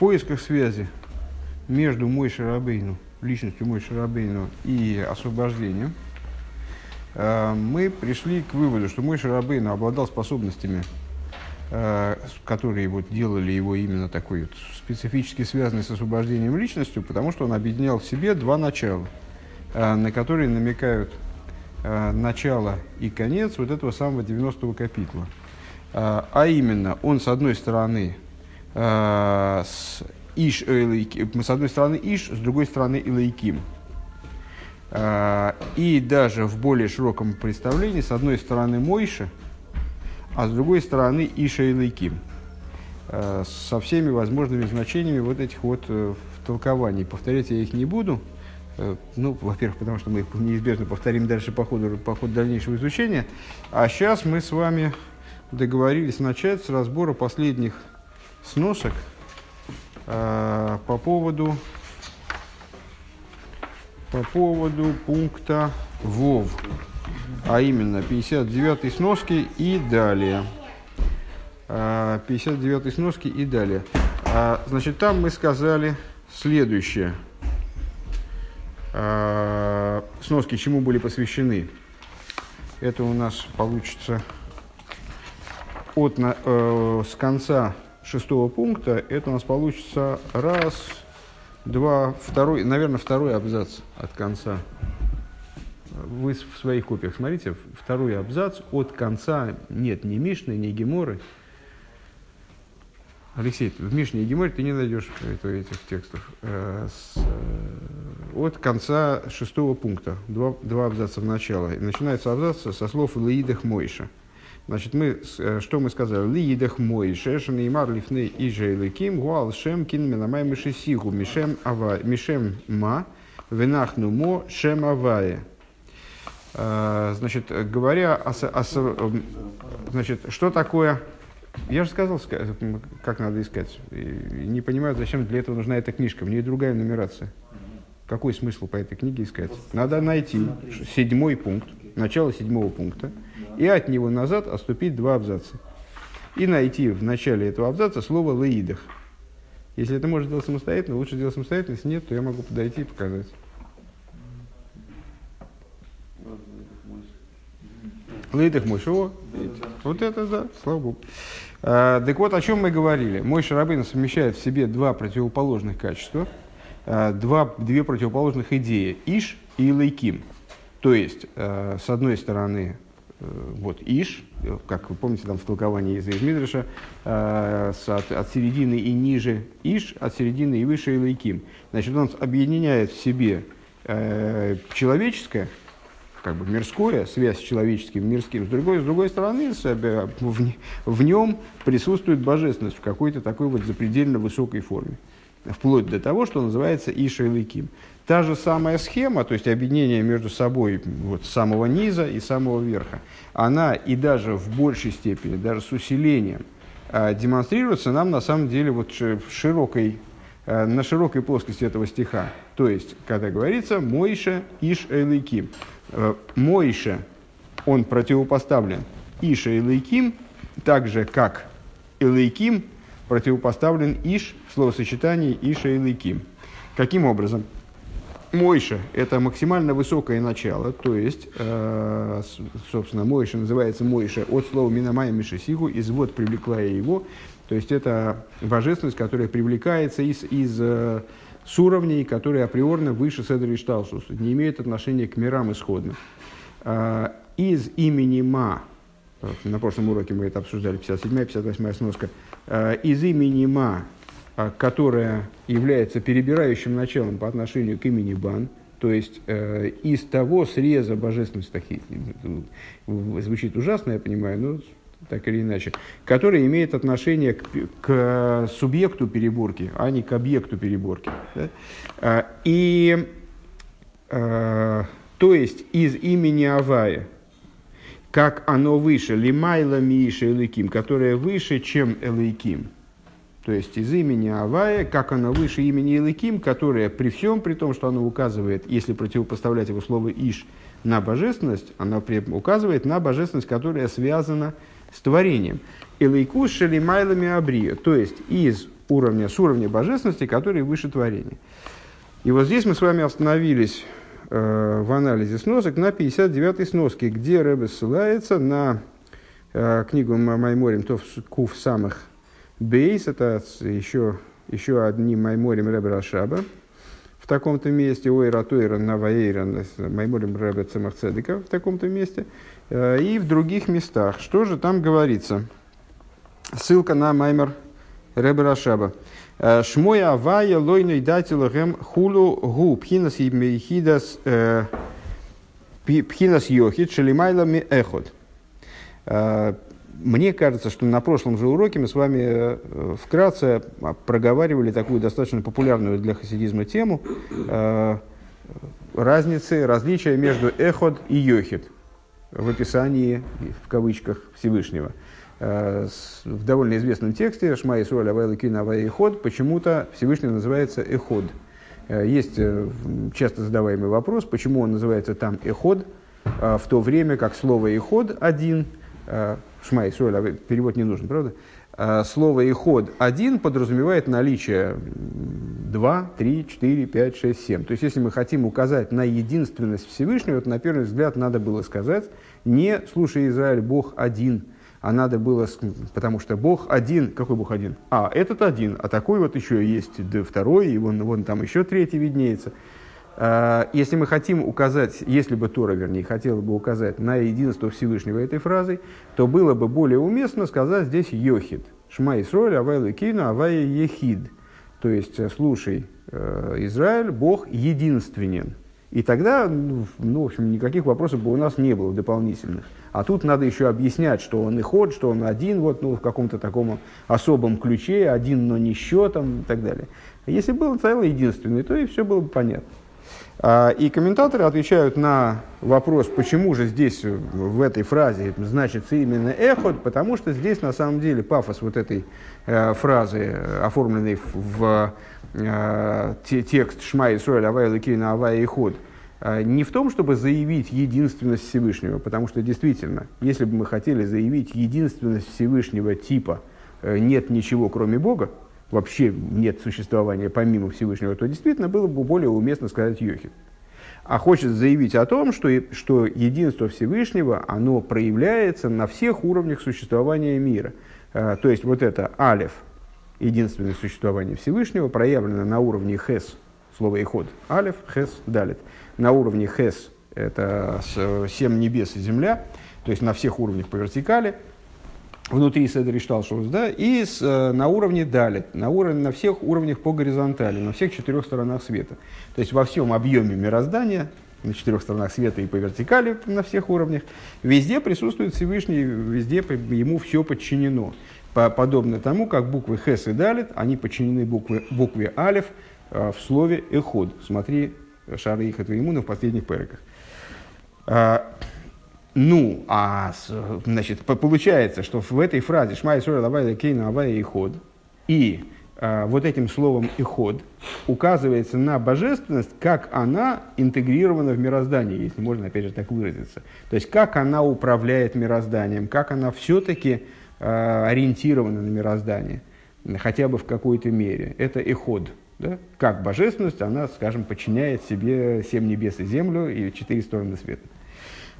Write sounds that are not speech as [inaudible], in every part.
поисках связи между Мой Шарабейну, личностью Мой Шарабейну и освобождением, э, мы пришли к выводу, что Мой Шарабейну обладал способностями, э, которые вот делали его именно такой вот специфически связанный с освобождением личностью, потому что он объединял в себе два начала, э, на которые намекают начало и конец вот этого самого 90-го капитла. А именно, он с одной стороны с Иш. С одной стороны Иш, с другой стороны Элейким. А, и даже в более широком представлении, с одной стороны Мойша, а с другой стороны Иша Элейким. А, со всеми возможными значениями вот этих вот э, толкований. Повторять я их не буду. Э, ну, во-первых, потому что мы их неизбежно повторим дальше по ходу, по ходу дальнейшего изучения. А сейчас мы с вами договорились начать с разбора последних сносок – Э, по поводу, по поводу пункта ВОВ, а именно 59 сноски и далее. 59 э, сноски и далее. А, значит, там мы сказали следующее. Сноски чему были посвящены? Это у нас получится от, э, с конца шестого пункта, это у нас получится раз, два, второй, наверное, второй абзац от конца. Вы в своих копиях смотрите, второй абзац от конца, нет ни Мишны, ни Геморы. Алексей, в Мишне и Геморе ты не найдешь этих текстов. Э, с, э, от конца шестого пункта, два, два абзаца в начало. Начинается абзац со слов Лаидах Мойша. Значит, мы, э, что мы сказали? Лиидах мой, шешен и мар лифны и жейлыким, гуал шем кин минамай мишесигу, мишем, ава, мишем ма, венахну мо шем авае. А, значит, говоря о, о, эм, значит, что такое я же сказал, как надо искать. И не понимаю, зачем для этого нужна эта книжка. В ней другая нумерация. Какой смысл по этой книге искать? Надо найти седьмой пункт, начало седьмого пункта, и от него назад отступить два абзаца. И найти в начале этого абзаца слово «лаидах». Если это можно сделать самостоятельно, лучше сделать самостоятельно. Если нет, то я могу подойти и показать. Лейдах мой шо? Вот это да, слава богу. А, так вот, о чем мы говорили. Мой Шарабейн совмещает в себе два противоположных качества, а, два, две противоположных идеи. Иш и Лейким. То есть, а, с одной стороны, вот Иш, как вы помните там в толковании из Мидраша, э, от, от середины и ниже Иш, от середины и выше Илайким. Значит, он объединяет в себе э, человеческое, как бы мирское, связь с человеческим, мирским, с другой, с другой стороны, в, в нем присутствует божественность в какой-то такой вот запредельно высокой форме. Вплоть до того, что называется Иша Илайким. Та же самая схема, то есть объединение между собой вот, самого низа и самого верха, она и даже в большей степени, даже с усилением, э, демонстрируется нам на самом деле вот широкой, э, на широкой плоскости этого стиха. То есть, когда говорится «Мойша Иш Эйлейким». Э, Мойша, он противопоставлен Иша Эйлейким, так же, как Элейким противопоставлен Иш в словосочетании Иша Эйлейким. Каким образом? Мойша – это максимально высокое начало, то есть, э, собственно, Мойша называется Мойша от слова Минамая Мишесигу, извод привлекла его, то есть это божественность, которая привлекается из, из э, с уровней, которые априорно выше Седри Шталшус, не имеют отношения к мирам исходным. Э, из имени Ма, на прошлом уроке мы это обсуждали, 57-58 сноска, э, из имени Ма а, которая является перебирающим началом по отношению к имени Бан, то есть э, из того среза божественности, такие, звучит ужасно, я понимаю, но так или иначе, который имеет отношение к, к субъекту переборки, а не к объекту переборки. Да? А, и, а, то есть из имени Авая, как оно выше, лимайла миша элейким, которое выше, чем элейким – то есть из имени Авая, как оно выше имени Илыким, которое при всем, при том, что оно указывает, если противопоставлять его слово Иш на божественность, оно указывает на божественность, которая связана с творением. Илайкус шелимайлами абрия, то есть из уровня, с уровня божественности, который выше творения. И вот здесь мы с вами остановились в анализе сносок на 59-й сноске, где Рэбе ссылается на э, книгу Майморим Тов Кув самых Бейс, это еще, еще одни Майморим Рэбе Рашаба, в таком-то месте, ой, Ратуэра Наваэйра, Майморим Рэбе Цемахцедека в таком-то месте, э, и в других местах. Что же там говорится? Ссылка на Маймер Рэбе Рашаба. Э, Шмой авая лойной дателахем хулу гу пхинас хидас э, пхинас йохид шелимайлами эход. Э, мне кажется, что на прошлом же уроке мы с вами вкратце проговаривали такую достаточно популярную для хасидизма тему разницы, различия между эход и йохид в описании, в кавычках, Всевышнего. Э, в довольно известном тексте «Шма Исруэль Авай Лакин Авай Эход» почему-то Всевышний называется Эход. Э, есть э, часто задаваемый вопрос, почему он называется там Эход, в то время как слово Эход один, Шма Исруэль, перевод не нужен, правда? Слово «иход» один подразумевает наличие 2, 3, 4, 5, 6, 7. То есть, если мы хотим указать на единственность Всевышнего, то на первый взгляд надо было сказать не «слушай, Израиль, Бог один», а надо было, потому что Бог один, какой Бог один? А, этот один, а такой вот еще есть да, второй, и вон, вон там еще третий виднеется. А, если мы хотим указать, если бы Тора, вернее, хотела бы указать на единство Всевышнего этой фразой, то было бы более уместно сказать здесь «йохид». Шма Исроэль, Авай Лекину, Авай Ехид. То есть, э, слушай, э, Израиль, Бог единственен. И тогда, ну, ну, в общем, никаких вопросов бы у нас не было дополнительных. А тут надо еще объяснять, что он и ход, что он один вот, ну, в каком-то таком особом ключе, один, но не счетом и так далее. Если был целый единственный, то и все было бы понятно. А, и комментаторы отвечают на вопрос, почему же здесь в этой фразе значится именно эхот, потому что здесь на самом деле пафос вот этой э, фразы, оформленной в э, текст Шма Исруэль Авай Лукина Авай Иход, э, не в том, чтобы заявить единственность Всевышнего, потому что действительно, если бы мы хотели заявить единственность Всевышнего типа э, «нет ничего, кроме Бога», вообще нет существования помимо Всевышнего, то действительно было бы более уместно сказать Йохид. А хочет заявить о том, что, что единство Всевышнего, оно проявляется на всех уровнях существования мира. Э, то есть вот это алиф, единственное существование Всевышнего, проявлено на уровне хес, слово иход, алиф, хес, далит. На уровне хес это семь небес и земля, то есть на всех уровнях по вертикали, внутри Седри Шталшус, да, и с, э, на уровне далит, на, уровне, на всех уровнях по горизонтали, на всех четырех сторонах света. То есть во всем объеме мироздания, на четырех сторонах света и по вертикали на всех уровнях, везде присутствует Всевышний, везде ему все подчинено подобно тому, как буквы Хес и Далит, они подчинены букве, букве Алиф э, в слове Эход. Смотри Шары и Хатвеймуна в последних переках. А, ну, а значит, получается, что в этой фразе Шма Исруэл Авай Кейна Авай и Ход и а, вот этим словом «иход» указывается на божественность, как она интегрирована в мироздание, если можно, опять же, так выразиться. То есть, как она управляет мирозданием, как она все-таки Э, ориентированы на мироздание, хотя бы в какой-то мере. Это эход. Да? Как божественность, она, скажем, подчиняет себе семь небес и землю и четыре стороны света.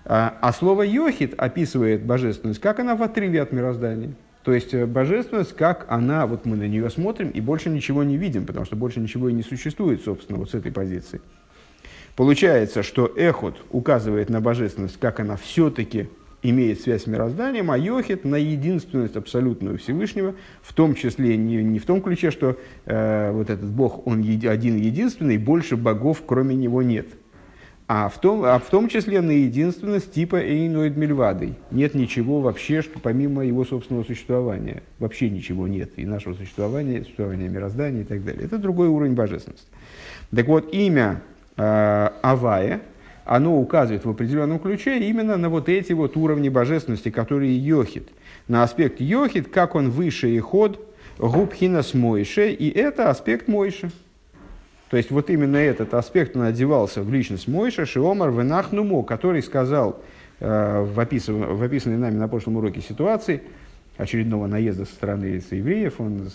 А, а слово «йохид» описывает божественность, как она в отрыве от мироздания. То есть э, божественность, как она, вот мы на нее смотрим и больше ничего не видим, потому что больше ничего и не существует, собственно, вот с этой позиции. Получается, что эхот указывает на божественность, как она все-таки имеет связь с мирозданием, а Йохит на единственность абсолютную Всевышнего, в том числе не, не в том ключе, что э, вот этот Бог, он еди, один единственный, больше богов кроме него нет. А в том, а в том числе на единственность типа Эйноид Мельвадой. Нет ничего вообще, что помимо его собственного существования. Вообще ничего нет. И нашего существования, существования мироздания и так далее. Это другой уровень божественности. Так вот, имя э, Авая – оно указывает в определенном ключе именно на вот эти вот уровни божественности, которые Йохит. На аспект Йохит, как он выше и ход, губхина с Мойше, и это аспект Мойши. То есть вот именно этот аспект он одевался в личность Мойша, Шиомар Венахнумо, который сказал э, в, описан, в описанной нами на прошлом уроке ситуации, очередного наезда со стороны евреев, он,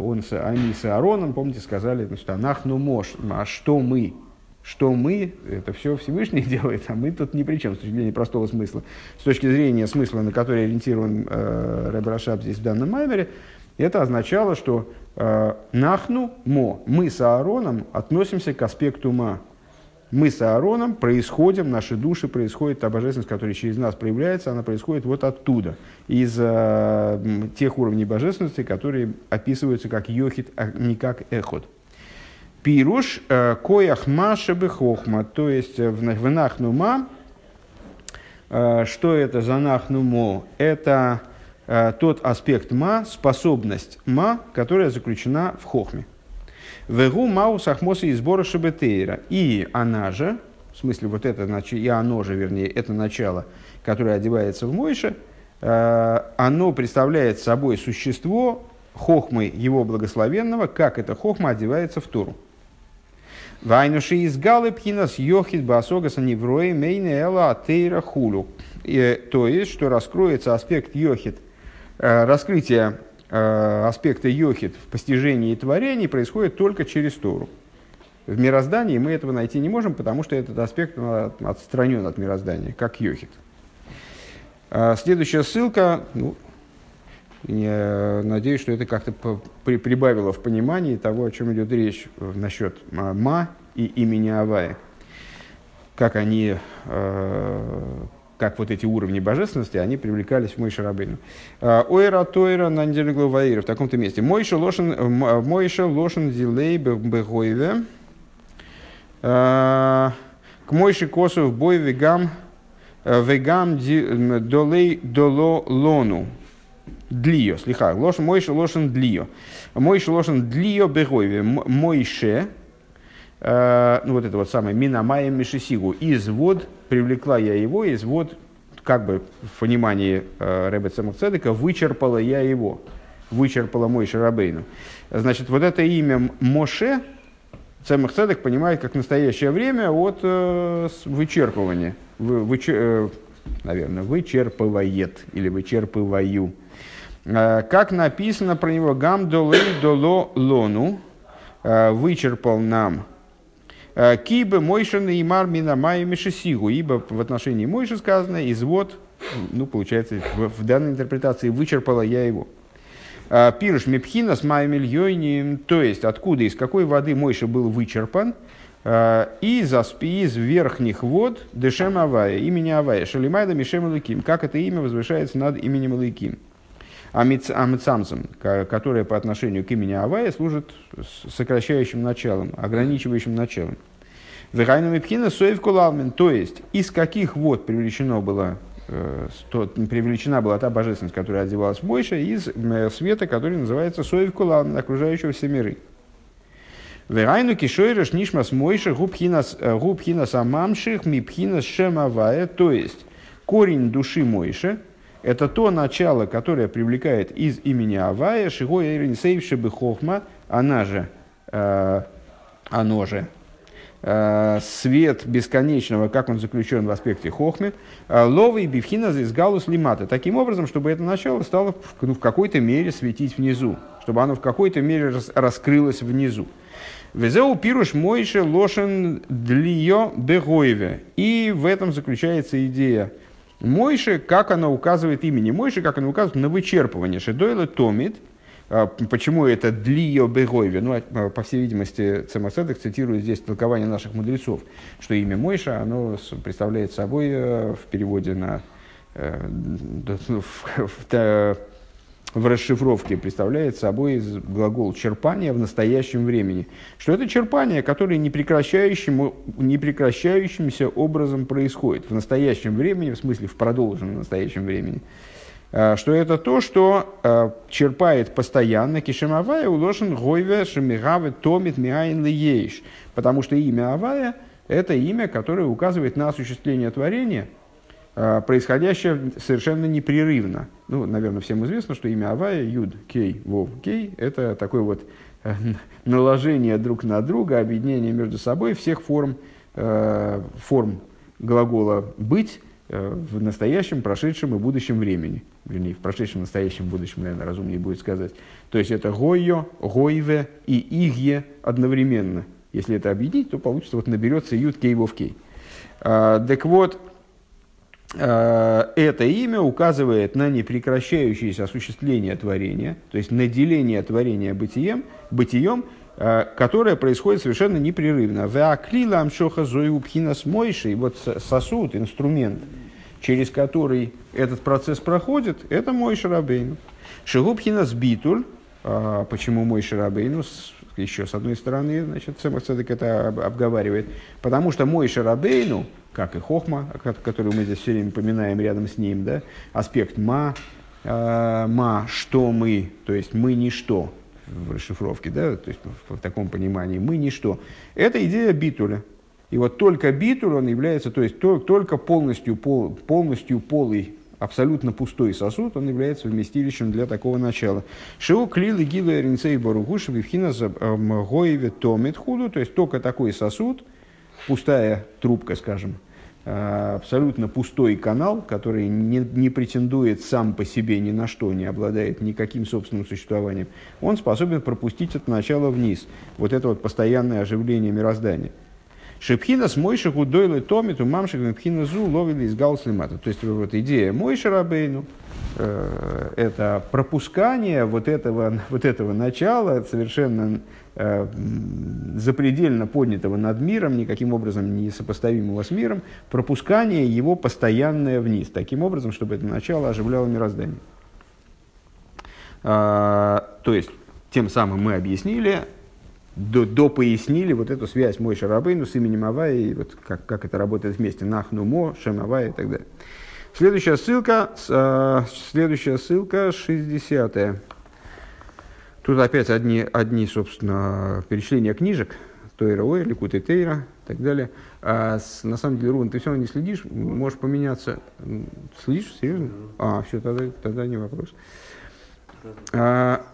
он с, они с Аароном, помните, сказали, значит, анахну мош, а что мы? Что мы, это все Всевышний [laughs] делает, а мы тут ни при чем, с точки зрения простого смысла. С точки зрения смысла, на который ориентирован э, Рэб Рашаб здесь в данном маймере, это означало, что э, нахну мо, мы с Аароном относимся к аспекту ма, мы с Аароном происходим, наши души происходит, та божественность, которая через нас проявляется, она происходит вот оттуда, из э, тех уровней божественности, которые описываются как йохит, а не как эхот. Пируш коях маша хохма, то есть в, нахнума, что это за нахнумо? Это тот аспект ма, способность ма, которая заключена в хохме. Вегу мау сахмоса и сбора шабетейра. И она же, в смысле вот это, и оно же, вернее, это начало, которое одевается в Мойше, э, оно представляет собой существо хохмы его благословенного, как эта хохма одевается в Туру. Вайнуши из галы пхинас йохит басогаса неврои мейне эла атеира хулю. То есть, что раскроется аспект йохит, э, раскрытие аспекта йохит в постижении и творении происходит только через Тору. В мироздании мы этого найти не можем, потому что этот аспект отстранен от мироздания, как йохит. Э, следующая ссылка, ну, я надеюсь, что это как-то при, прибавило в понимании того, о чем идет речь э, насчет Ма и имени Авая. Как они как вот эти уровни божественности, они привлекались в Мойша Рабейну. Ойра Тойра на неделю Главаира в таком-то месте. Мойша Лошен, Мойша Лошен Дилей Бегойве. К Мойше Косов Бой Вегам Вегам Долей Доло Лону. Длио, слиха. Мойша Лошен Длио. Мойша Лошен Длио Бегойве. Мойше, Э, ну вот это вот самое Минамая Мишисигу, извод, привлекла я его, извод, как бы в понимании э, Рэбе Цедека, вычерпала я его, вычерпала мой Шарабейну. Значит, вот это имя Моше, Цемах Цедек понимает как настоящее время от э, вычерпывания, вы, вычер, э, наверное, вычерпывает или вычерпываю. Э, как написано про него, гам долей доло лону, э, вычерпал нам. Э, Кибы Мойшин и Мар Минамай Мишесигу, ибо в отношении Мойши сказано, извод, ну, получается, в, в данной интерпретации вычерпала я его. Пируш Мепхина с Маймельйойни, то есть откуда, из какой воды Мойша был вычерпан, из, из верхних вод Дешем Авая, имени Авая, Шалимайда Мишем Луким, как это имя возвышается над именем Луким. Амицамцем, которое по отношению к имени Авая служит сокращающим началом, ограничивающим началом. Вегайнами пхина соев кулалмин, то есть из каких вод привлечено было э, привлечена была та божественность, которая одевалась больше, из э, света, который называется соев окружающего все миры. Верайну кишойреш нишмас мойши губхинас э, амамших мипхинас шемавая, то есть корень души Мойши – это то начало, которое привлекает из имени Авая, Шиго Эйринсейвши Хохма, она же, э, оно же, э, свет бесконечного, как он заключен в аспекте Хохмы, э, Ловый Бифхина из Галус Лимата. Таким образом, чтобы это начало стало ну, в какой-то мере светить внизу, чтобы оно в какой-то мере рас, раскрылось внизу. Везеу пируш мойше лошен длио бегоеве. И в этом заключается идея Мойши, как она указывает имени Мойши, как она указывает на вычерпывание. Шедойла томит, а, почему это длио бегойве? Ну, а, по всей видимости, Цемаседек цитирует здесь толкование наших мудрецов, что имя Мойша, оно представляет собой э, в переводе на э, [laughs] в, в, в расшифровке представляет собой глагол черпания в настоящем времени. Что это черпание, которое непрекращающим, непрекращающимся образом происходит в настоящем времени, в смысле в продолженном настоящем времени. А, что это то, что а, черпает постоянно кишемавая уложен гойве шемигаве томит миайн лиейш. Потому что имя Авая – это имя, которое указывает на осуществление творения – происходящее совершенно непрерывно. Ну, наверное, всем известно, что имя Авая, Юд, Кей, Вов, Кей, это такое вот э, [laughs] наложение друг на друга, объединение между собой всех форм, э, форм глагола «быть», в настоящем, прошедшем и будущем времени. Вернее, в прошедшем, настоящем, будущем, наверное, разумнее будет сказать. То есть это гойо, гойве и игье одновременно. Если это объединить, то получится, вот наберется ют кей вов кей. Так вот, это имя указывает на непрекращающееся осуществление творения, то есть наделение творения бытием, бытием Э, которая происходит совершенно непрерывно. Веаклила амшоха зоюбхина с мойшей, вот сосуд, инструмент, через который этот процесс проходит, это мой шарабейн. Шигубхина с битуль, а, почему мой шарабейн, еще с одной стороны, значит, Цемах Цедек это обговаривает, потому что мой шарабейну, как и хохма, которую мы здесь все время поминаем рядом с ним, да, аспект ма, э, ма, что мы, то есть мы ничто, в расшифровке, да, то есть в, в таком понимании, мы ничто. Это идея битуля. И вот только битуль, он является, то есть то, только полностью, пол, полностью полый, абсолютно пустой сосуд, он является вместилищем для такого начала. Шиу клил и гилу эринцей баругуш вивхина гоеве томит худу, то есть только такой сосуд, пустая трубка, скажем, Э, абсолютно пустой канал, который не, не претендует сам по себе ни на что, не обладает никаким собственным существованием, он способен пропустить от начала вниз. Вот это вот постоянное оживление мироздания. Шепхина с Мойшиху дойлы томиту мамших мепхина зу ловили из галслимата. То есть вот идея Мойша Рабейну, э, это пропускание вот этого, [laughs] вот этого начала совершенно Э, запредельно поднятого над миром, никаким образом не сопоставимого с миром, пропускание его постоянное вниз, таким образом, чтобы это начало оживляло мироздание. А, то есть, тем самым мы объяснили, до, до пояснили вот эту связь мой Шарабейну с именем Авая, и вот как, как это работает вместе, Нахнумо, Шем Авая и так далее. Следующая ссылка, а, следующая ссылка, 60 -я. Тут опять одни, одни, собственно, перечисления книжек, Тойра Ой, Ликут и Тейра и так далее. А с, на самом деле, Рубан, ты все равно не следишь, можешь поменяться. Следишь? Серьезно? А, все, тогда, тогда не вопрос. А,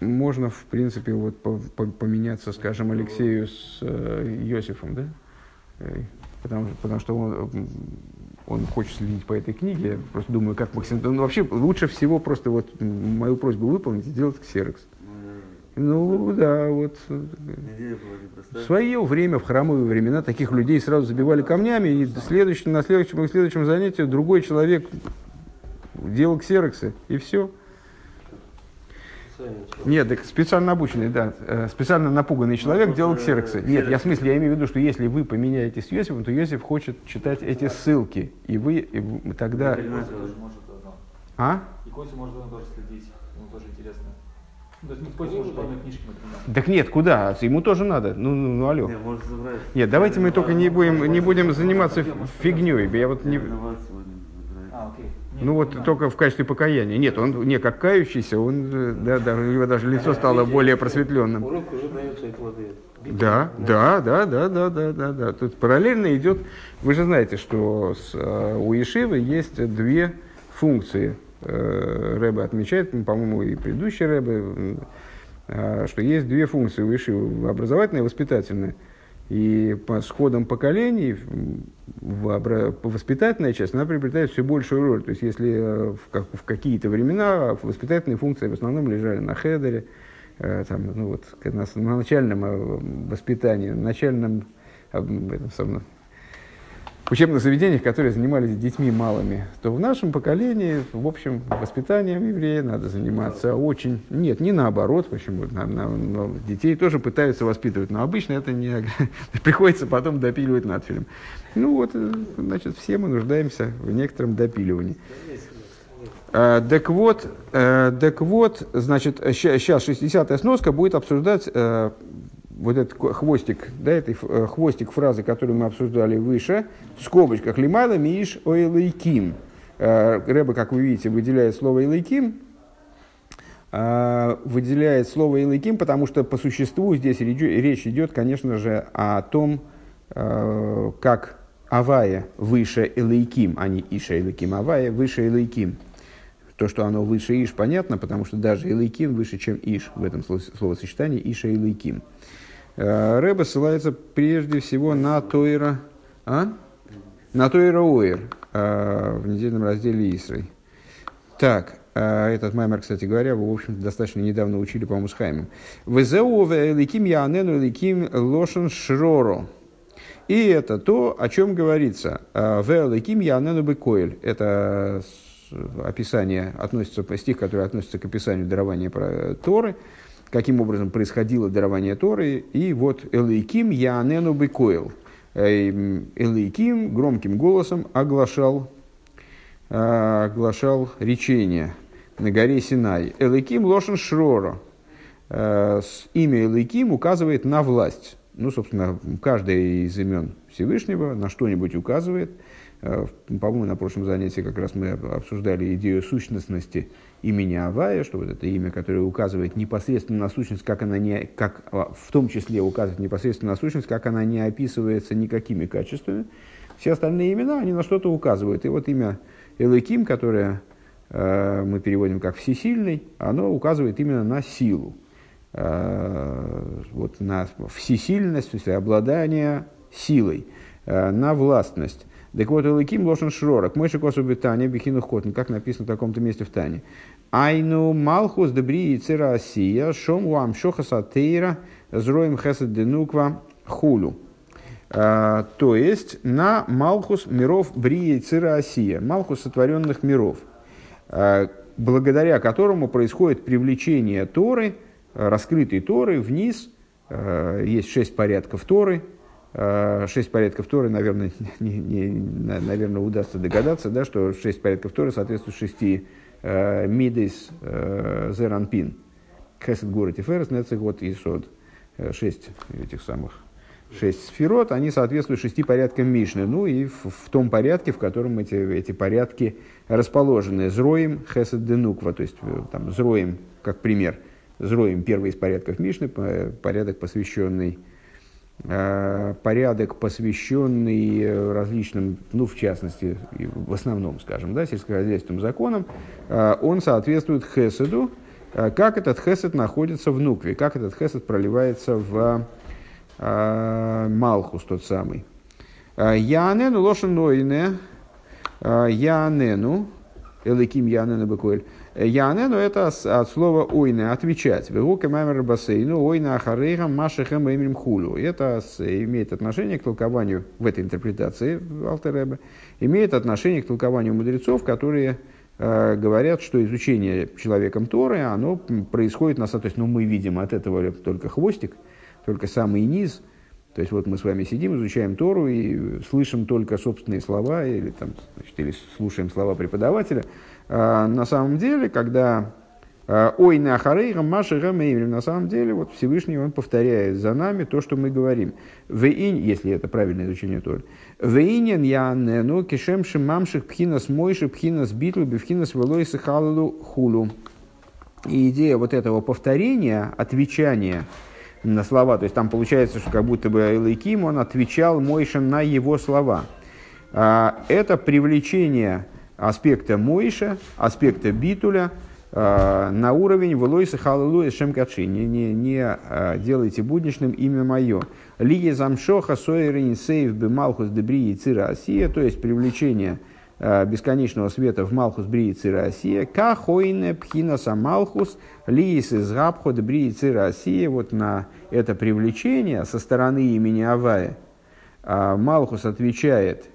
можно, в принципе, вот по, по, поменяться, скажем, Алексею с э, Йосифом, да? Потому, потому что он, он хочет следить по этой книге. Я просто думаю, как максимум... Ну, вообще, лучше всего просто вот мою просьбу выполнить и сделать ксерокс. Ну да, вот. В свое время, в храмовые времена, таких людей сразу забивали камнями, и следующий, на следующем, следующем занятии другой человек делал ксероксы, и все. Нет, так специально обученный, да, э, специально напуганный человек ну, делал ксероксы. Нет, я в смысле, я имею в виду, что если вы поменяетесь с Йосифом, то Йосиф хочет читать эти ссылки, и вы и тогда... А? И Костя может тоже следить, ему тоже интересно. То есть, ну, может, книжки, например. Так нет, куда? Ему тоже надо. Ну, ну, ну алло. Нет, давайте мы только не будем, не будем заниматься фигней. Я вот не... Ну вот только в качестве покаяния. Нет, он не как кающийся, он, э, да, да, у него даже лицо стало более просветленным. Урок уже дает свои плоды. Да, да, да, да, да, да, да, да. Тут параллельно идет, вы же знаете, что с, э, у Ешивы есть две функции. Э, Рэбе отмечает, по-моему, и предыдущий Рэбе, что есть две функции у Ешивы, образовательная и воспитательная. И по, с ходом поколений в, воспитательная часть, она приобретает все большую роль. То есть, если э, в, как, в какие-то времена воспитательные функции в основном лежали на хедере, э, там, ну, вот, на, на начальном э, воспитании, на начальном этом самом, учебных заведениях, которые занимались детьми малыми, то в нашем поколении, в общем, воспитанием еврея надо заниматься очень... Нет, не наоборот, почему на, на, на, детей тоже пытаются воспитывать, но обычно это не... [laughs] приходится потом допиливать надфилем. Ну вот, э, значит, все мы нуждаемся в некотором допиливании. А, так вот, э, так вот, значит, сейчас 60-я сноска будет обсуждать э, вот этот хвостик, да, этой хвостик фразы, которую мы обсуждали выше, в скобочках «Лимайла мииш ойлайким». Рэба, как вы видите, выделяет слово «илайким», выделяет слово «илайким», потому что по существу здесь речь идет, конечно же, о том, как Авая выше Элейким, а не Иша Элейким. Авая выше Элейким. То, что оно выше Иш, понятно, потому что даже Элейким выше, чем Иш в этом словосочетании Иша Элейким. Э, Рэба ссылается прежде всего на Тойра, а? На то и Роуэр в недельном разделе Исрой. Так, этот маймер, кстати говоря, вы, в общем достаточно недавно учили, по-моему, с Хаймом. «Везеу ликим янену ликим лошен шроро». И это то, о чем говорится. «В ликим янену бекоэль». Это описание относится, стих, который относится к описанию дарования Торы, каким образом происходило дарование Торы, и вот «Элейким Яанену Бекоил». Элейким громким голосом оглашал, оглашал речение на горе Синай. Элейким Лошен Шрора. Имя Элейким указывает на власть. Ну, собственно, каждое из имен Всевышнего на что-нибудь указывает – Э, по-моему, на прошлом занятии как раз мы обсуждали идею сущностности имени Авая, что вот это имя, которое указывает непосредственно на сущность, как она не, как, а, в том числе указывает непосредственно на сущность, как она не описывается никакими качествами. Все остальные имена, они на что-то указывают. И вот имя Элыким, которое э, мы переводим как всесильный, оно указывает именно на силу. Э, вот на всесильность, то есть обладание силой, э, на властность. Так вот, Элаким Лошен Шророк, Мойши Косу Бетане, Бехину Хотн, как написано в таком-то месте в Тане. Айну Малхус Дебри и Цира Асия, Шом Уам Шохаса Тейра, Зроем Хесед Денуква Хулю. А, то есть на Малхус миров Брии Цира Асия, Малхус сотворенных миров, а, благодаря которому происходит привлечение Торы, раскрытой Торы вниз, а, есть шесть порядков Торы – шесть порядков Торы, наверное, [laughs] не, не, наверное, удастся догадаться, да, что шесть порядков Торы соответствуют шести э, мидейс э, зеранпин. Хесед Гура Тиферес, Нецегот и Сод. Шесть этих самых шесть сферот, они соответствуют шести порядкам Мишны. Ну и в, в том порядке, в котором эти, эти порядки расположены. Зроем, Хесед Денуква, то есть там Зроем, как пример. Зроем первый из порядков Мишны, порядок, посвященный Э, порядок, посвященный э, различным, ну, в частности, в основном, скажем, да, сельскохозяйственным законам, э, он соответствует хеседу, как этот хесед находится в нукве, как этот хесед проливается в Малхус тот самый. Янену лошен нойне, Янену, Эликим Янену Бекуэль, Яне, но это от слова ойна, отвечать. Вегука маймер бассейну, ойна ахарейха машехем эмрим хулю. Это имеет отношение к толкованию в этой интерпретации Алтереба, имеет отношение к толкованию мудрецов, которые э, говорят, что изучение человеком Торы, оно происходит на... То есть, ну, мы видим от этого только хвостик, только самый низ, то есть вот мы с вами сидим, изучаем Тору и слышим только собственные слова или, там, значит, или слушаем слова преподавателя, на самом деле, когда а, Ой, на Ахарейра, Маша Рамеймрим, на самом деле, вот Всевышний он повторяет за нами то, что мы говорим. Вейн, если это правильное изучение Торы. Вейнен я нену кишем шимамших пхинас мойши пхинас битлу бифхинас велойсы халалу хулу. И идея вот этого повторения, отвечания на слова, то есть там получается, что как будто бы Элайким, он отвечал Мойше на его слова. А, это привлечение аспекта Мойша, аспекта Битуля э, на уровень Велойса Халилуя Шемкачи. Не, не, не э, делайте будничным имя мое. Лиги замшоха сойрин сейв бемалхус дебри и цира Асия, то есть привлечение э, бесконечного света в Малхус Бри и Цира Асия, Кахойне Пхинаса Малхус Лиис из Габхо Бри и Цира Асия, вот на это привлечение со стороны имени Авая, Малхус отвечает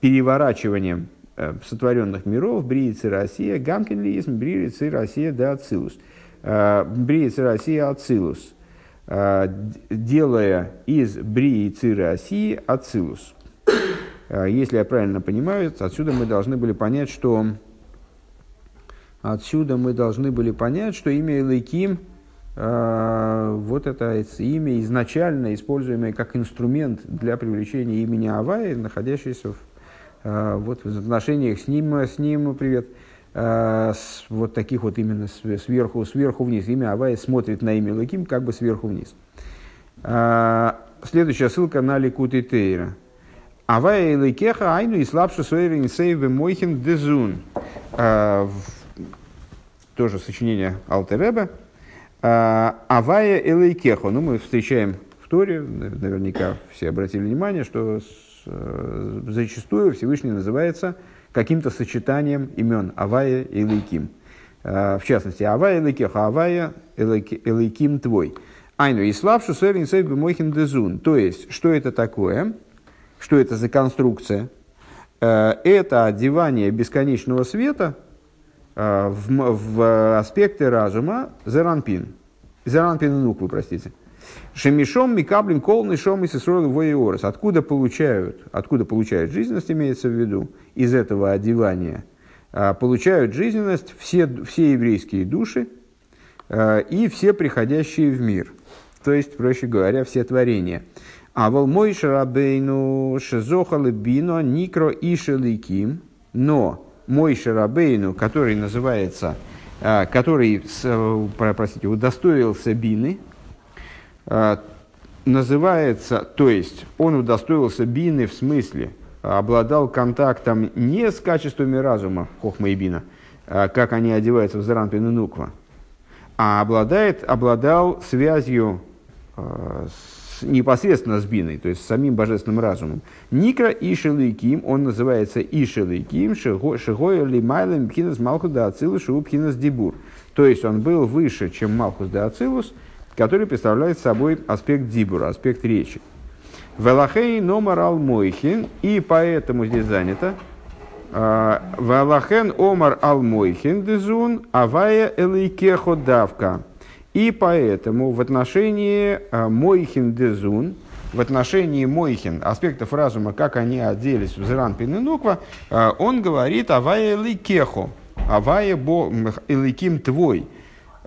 переворачиванием Э, сотворенных миров, Бриицы Россия, Гамкин Лиисм, Бриицы Россия да Ацилус. Э, Бриицы Россия Ацилус. Э, делая из Бриицы России Ацилус. Если я правильно понимаю, отсюда мы должны были понять, что отсюда мы должны были понять, что имя Элейким, вот это имя изначально используемое как инструмент для привлечения имени Авая, находящееся в вот в отношениях с ним, с ним привет, а, с, вот таких вот именно сверху, сверху вниз. Имя Авая смотрит на имя Лаким как бы сверху вниз. А, следующая ссылка на Ликут и Тейра. Авая и Ликеха айну и слабше суэвин сейве мойхин дезун. Тоже сочинение Алтереба. Авая и Ликеха. Ну, мы встречаем в Торе, наверняка все обратили внимание, что зачастую Всевышний называется каким-то сочетанием имен Авая и Лейким. Э, в частности, Авая Лейкеха, Авая Лейким твой. Айну и славшу сэрин сэйбы мойхин дезун. То есть, что это такое? Что это за конструкция? Э, это одевание бесконечного света в, в аспекты разума Зеранпин. Зеранпин и Нукву, простите. Шемишом микаблин колный шом и сесрой воеорос. Откуда получают, откуда получают жизненность, имеется в виду, из этого одевания, а, получают жизненность все, все еврейские души а, и все приходящие в мир. То есть, проще говоря, все творения. А вол мой шарабейну шезохалы бино никро и шеликим, но мой шарабейну, который называется, а, который, простите, удостоился бины, называется, то есть он удостоился бины в смысле, обладал контактом не с качествами разума, хохма и бина, а как они одеваются в Заранпин и Нуква, а обладает, обладал связью а, с, непосредственно с биной, то есть с самим божественным разумом. Никра Ишеликим, он называется Ишеликим, Шигоя Лимайлем Пхинас Малхус да Ацилус Пхинас Дибур. То есть он был выше, чем Малхус да Ацилус, который представляет собой аспект дибура, аспект речи. Велахей номер алмойхин, и поэтому здесь занято. А, Велахен омар алмойхин дезун, авая элейкехо давка. И поэтому в отношении а, мойхин дезун, в отношении мойхин, аспектов разума, как они оделись в Зеран Пиненуква, а, он говорит авая элейкехо, авая бо элейким твой –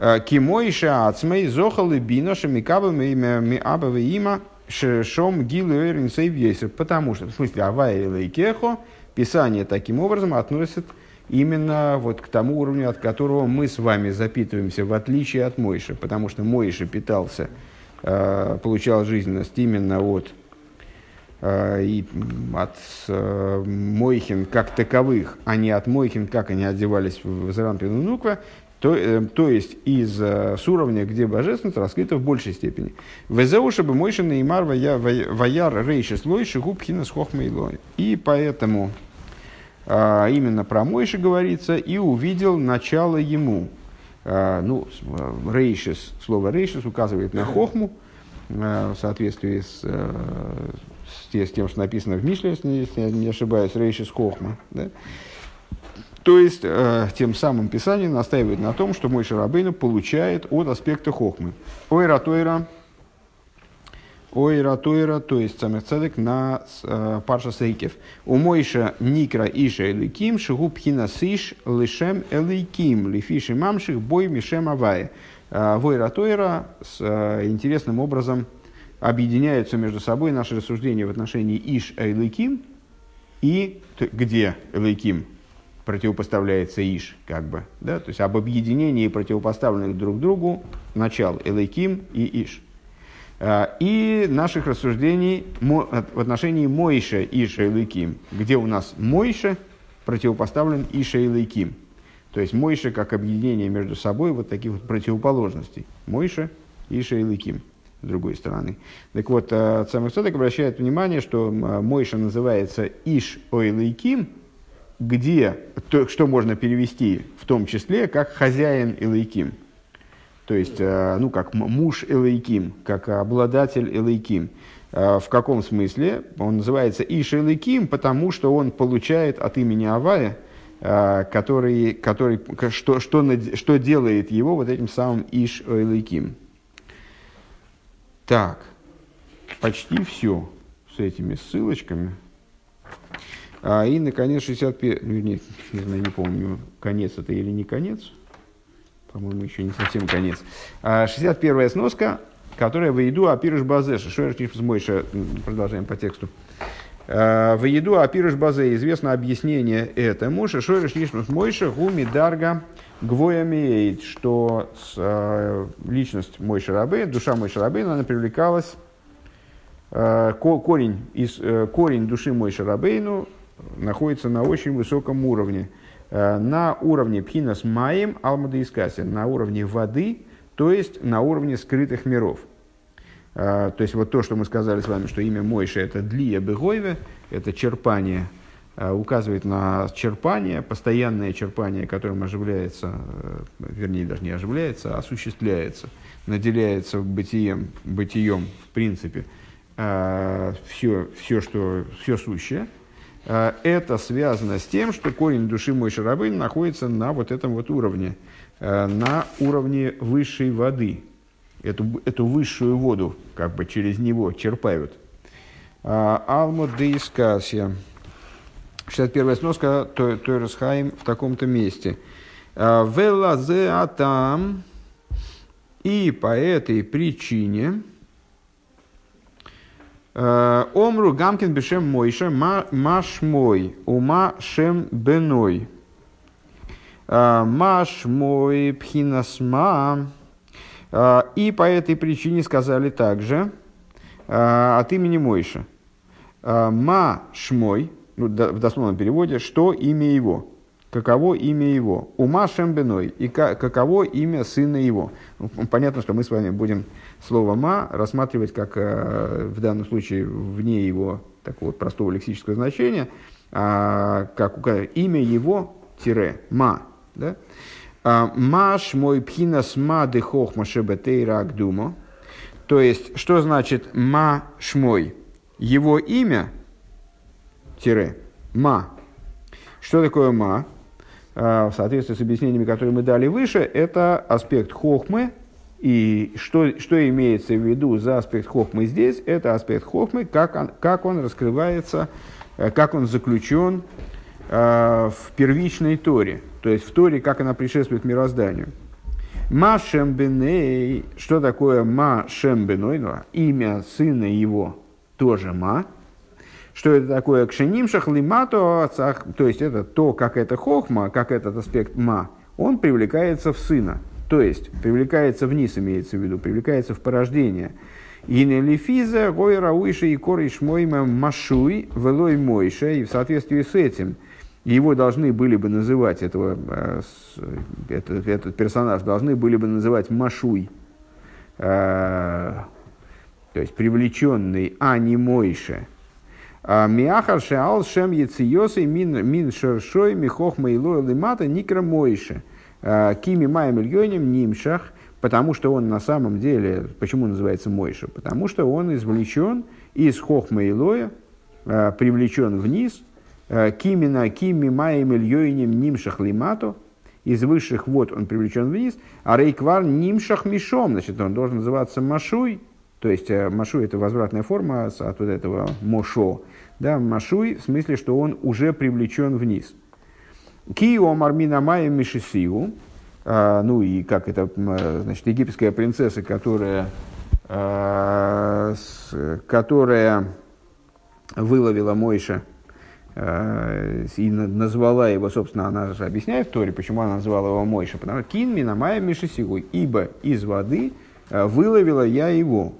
Э, Кимойше ацмей зохал и бино шамикабами ми абавы има шом гилу эрин. Потому что, в смысле, авая лейкехо, Писание таким образом относит именно вот к тому уровню, от которого мы с вами запитываемся, в отличие от Мойши. Потому что Мойши питался, э, получал жизненность именно от э, и от Мойхин как таковых, а не от Мойхин, как они одевались в Зарампину Нуква, то, э, то есть из э, с уровня, где божественность раскрыта в большей степени. Везеуша бы мойшин и мар ваяр рейши слой шигуб хинас хохмейлой. И поэтому а, именно про Мойши говорится, и увидел начало ему. А, ну, рейшис, слово рейшис указывает на хохму, а, в соответствии с, с, с тем, что написано в Мишле, если я не ошибаюсь, рейшис хохма. Да? То есть, э, тем самым Писание настаивает на том, что мой Шарабейну получает от аспекта хохмы. Ойра Тойра, Ойра Тойра, то есть самих цедек на э, Парша Сейкев. У Мойша Никра Иша Эликим, Шигу Пхина Сиш, Лишем Эликим, Лифиши Мамших, Бой Мишем Авае. Э, Войра Тойра с э, интересным образом объединяются между собой наши рассуждения в отношении Иш Эликим и где Эликим, противопоставляется Иш, как бы, да, то есть об объединении противопоставленных друг другу начал Элейким и Иш. А, и наших рассуждений в отношении Мойша Иша Элейким, где у нас Мойша противопоставлен Иша Элейким. То есть Мойша как объединение между собой вот таких вот противоположностей. Мойша, Иша Элейким с другой стороны. Так вот, Цамых Цодек обращает внимание, что Мойша называется Иш Ойлейким, где, то, что можно перевести в том числе, как хозяин Элейким. То есть, э, ну, как муж Элейким, как обладатель Элейким. Э, в каком смысле? Он называется Иш Элейким, потому что он получает от имени Авая, э, который, который, что, что, что делает его вот этим самым Иш Элейким. Так, почти все с этими ссылочками. А, и, наконец, 61... Ну, не, не знаю, не помню, конец это или не конец. По-моему, еще не совсем конец. А, 61-я сноска, которая в еду апирыш базеша. Нишмас Мойша, продолжаем по тексту. А, в еду апирыш базе известно объяснение этому. Шоерш Нишмас Мойша гуми дарга гвоя что с, а, личность Мойша Рабы, душа Мойша Рабы, она привлекалась а, корень, из, э, корень души Мойша Рабейну находится на очень высоком уровне. Э, на уровне пхинас маем алмада искаси, на уровне воды, то есть на уровне скрытых миров. А, то есть вот то, что мы сказали с вами, что имя Мойша это Длия Бегойве, это черпание, а, указывает на черпание, постоянное черпание, которым оживляется, э, вернее даже не оживляется, а осуществляется, наделяется бытием, бытием в принципе, все, все, что, все сущее, это связано с тем, что корень души мой шарабын находится на вот этом вот уровне, на уровне высшей воды, эту, эту высшую воду как бы через него черпают. А, Алмо де Искасия. 61 сноска Тойрсхайм в таком-то месте. А, Велазе атам. И по этой причине а, Омру Гамкин Бешем Мойша Маш Мой Ума Шем Беной. Маш Мой Пхинасма. А, и по этой причине сказали также от имени Мойша. Ма Шмой, ну, в дословном переводе, что имя его, каково имя его, ума Шембеной, и каково имя сына его. Ну, понятно, что мы с вами будем слово ма рассматривать как в данном случае вне его такого простого лексического значения, как имя его тире ма. Да? А, Маш мой пхинас ма де хохма шебетейра агдумо. То есть, что значит ма шмой? Его имя, тире, ма. Что такое ма? А, в соответствии с объяснениями, которые мы дали выше, это аспект хохмы. И что, что имеется в виду за аспект хохмы здесь? Это аспект хохмы, как он, как он раскрывается, э, как он заключен э, в первичной торе – то есть в Торе, как она предшествует мирозданию. Ма Шембеней, что такое Ма Шембеной, ну, имя сына его тоже Ма. Что это такое? Кшеним шахлимато, то есть это то, как это хохма, как этот аспект Ма, он привлекается в сына. То есть привлекается вниз, имеется в виду, привлекается в порождение. И нелифиза, гойра, уиша и кориш мойма машуй, велой мойша, и в соответствии с этим – его должны были бы называть, этого, э, этот, этот персонаж должны были бы называть Машуй, э, то есть привлеченный, а не Мойше. А Миахар шеал шем яциосы мин, шершой михох мейло лимата никра Мойше. Э, Кими маем ильоним нимшах, потому что он на самом деле, почему называется Мойша? Потому что он извлечен из хохма Илоя, привлечен вниз – Э, кимина кими маем ильёйним нимшах лимато, из высших вод он привлечен вниз, а рейквар нимшах мишом, значит, он должен называться машуй, то есть э, машуй это возвратная форма от вот этого мошо, да, машуй в смысле, что он уже привлечен вниз. Кио мармина майя мишисиу, э, ну и как это, значит, египетская принцесса, которая, которая выловила Мойша Э, и назвала его, собственно, она же объясняет в Торе, почему она назвала его Мойша, потому что «Кин минамая мишесигуй», ибо из воды э, выловила я его.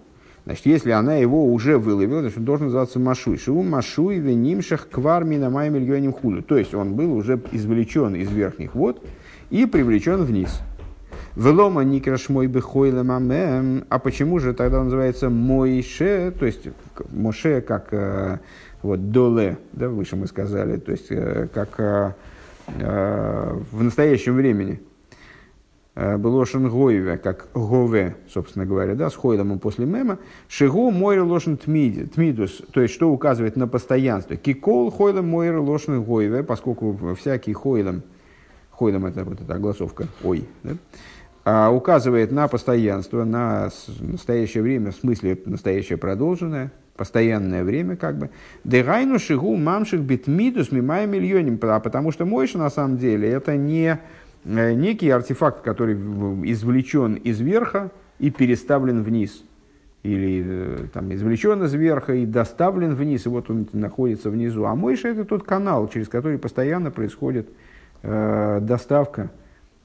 Значит, если она его уже выловила, значит, он должен называться Машуй. Шиву Машуй венимшах квар минамая мильоним худу. То есть, он был уже извлечен из верхних вод и привлечен вниз. Велома никраш мой бехойлем амем. А почему же тогда он называется Мойше? То есть, Моше как э, вот, доле, да, выше мы сказали, то есть э, как э, в настоящем времени. Был лошен гойве, как гове, собственно говоря, да, с хойлом после мема. Шигу мойр лошен тмидус, то есть что указывает на постоянство. Кикол хойлом мойр лошен гойве, поскольку всякий хойлом, хойлом это вот эта огласовка, ой, да, а указывает на постоянство, на настоящее время, в смысле настоящее продолженное, постоянное время, как бы. Дегайну шигу мамших битмидус мимая миллионим, потому что Мойша на самом деле это не э, некий артефакт, который извлечен из верха и переставлен вниз. Или э, там, извлечен из верха и доставлен вниз, и вот он находится внизу. А Мойша это тот канал, через который постоянно происходит э, доставка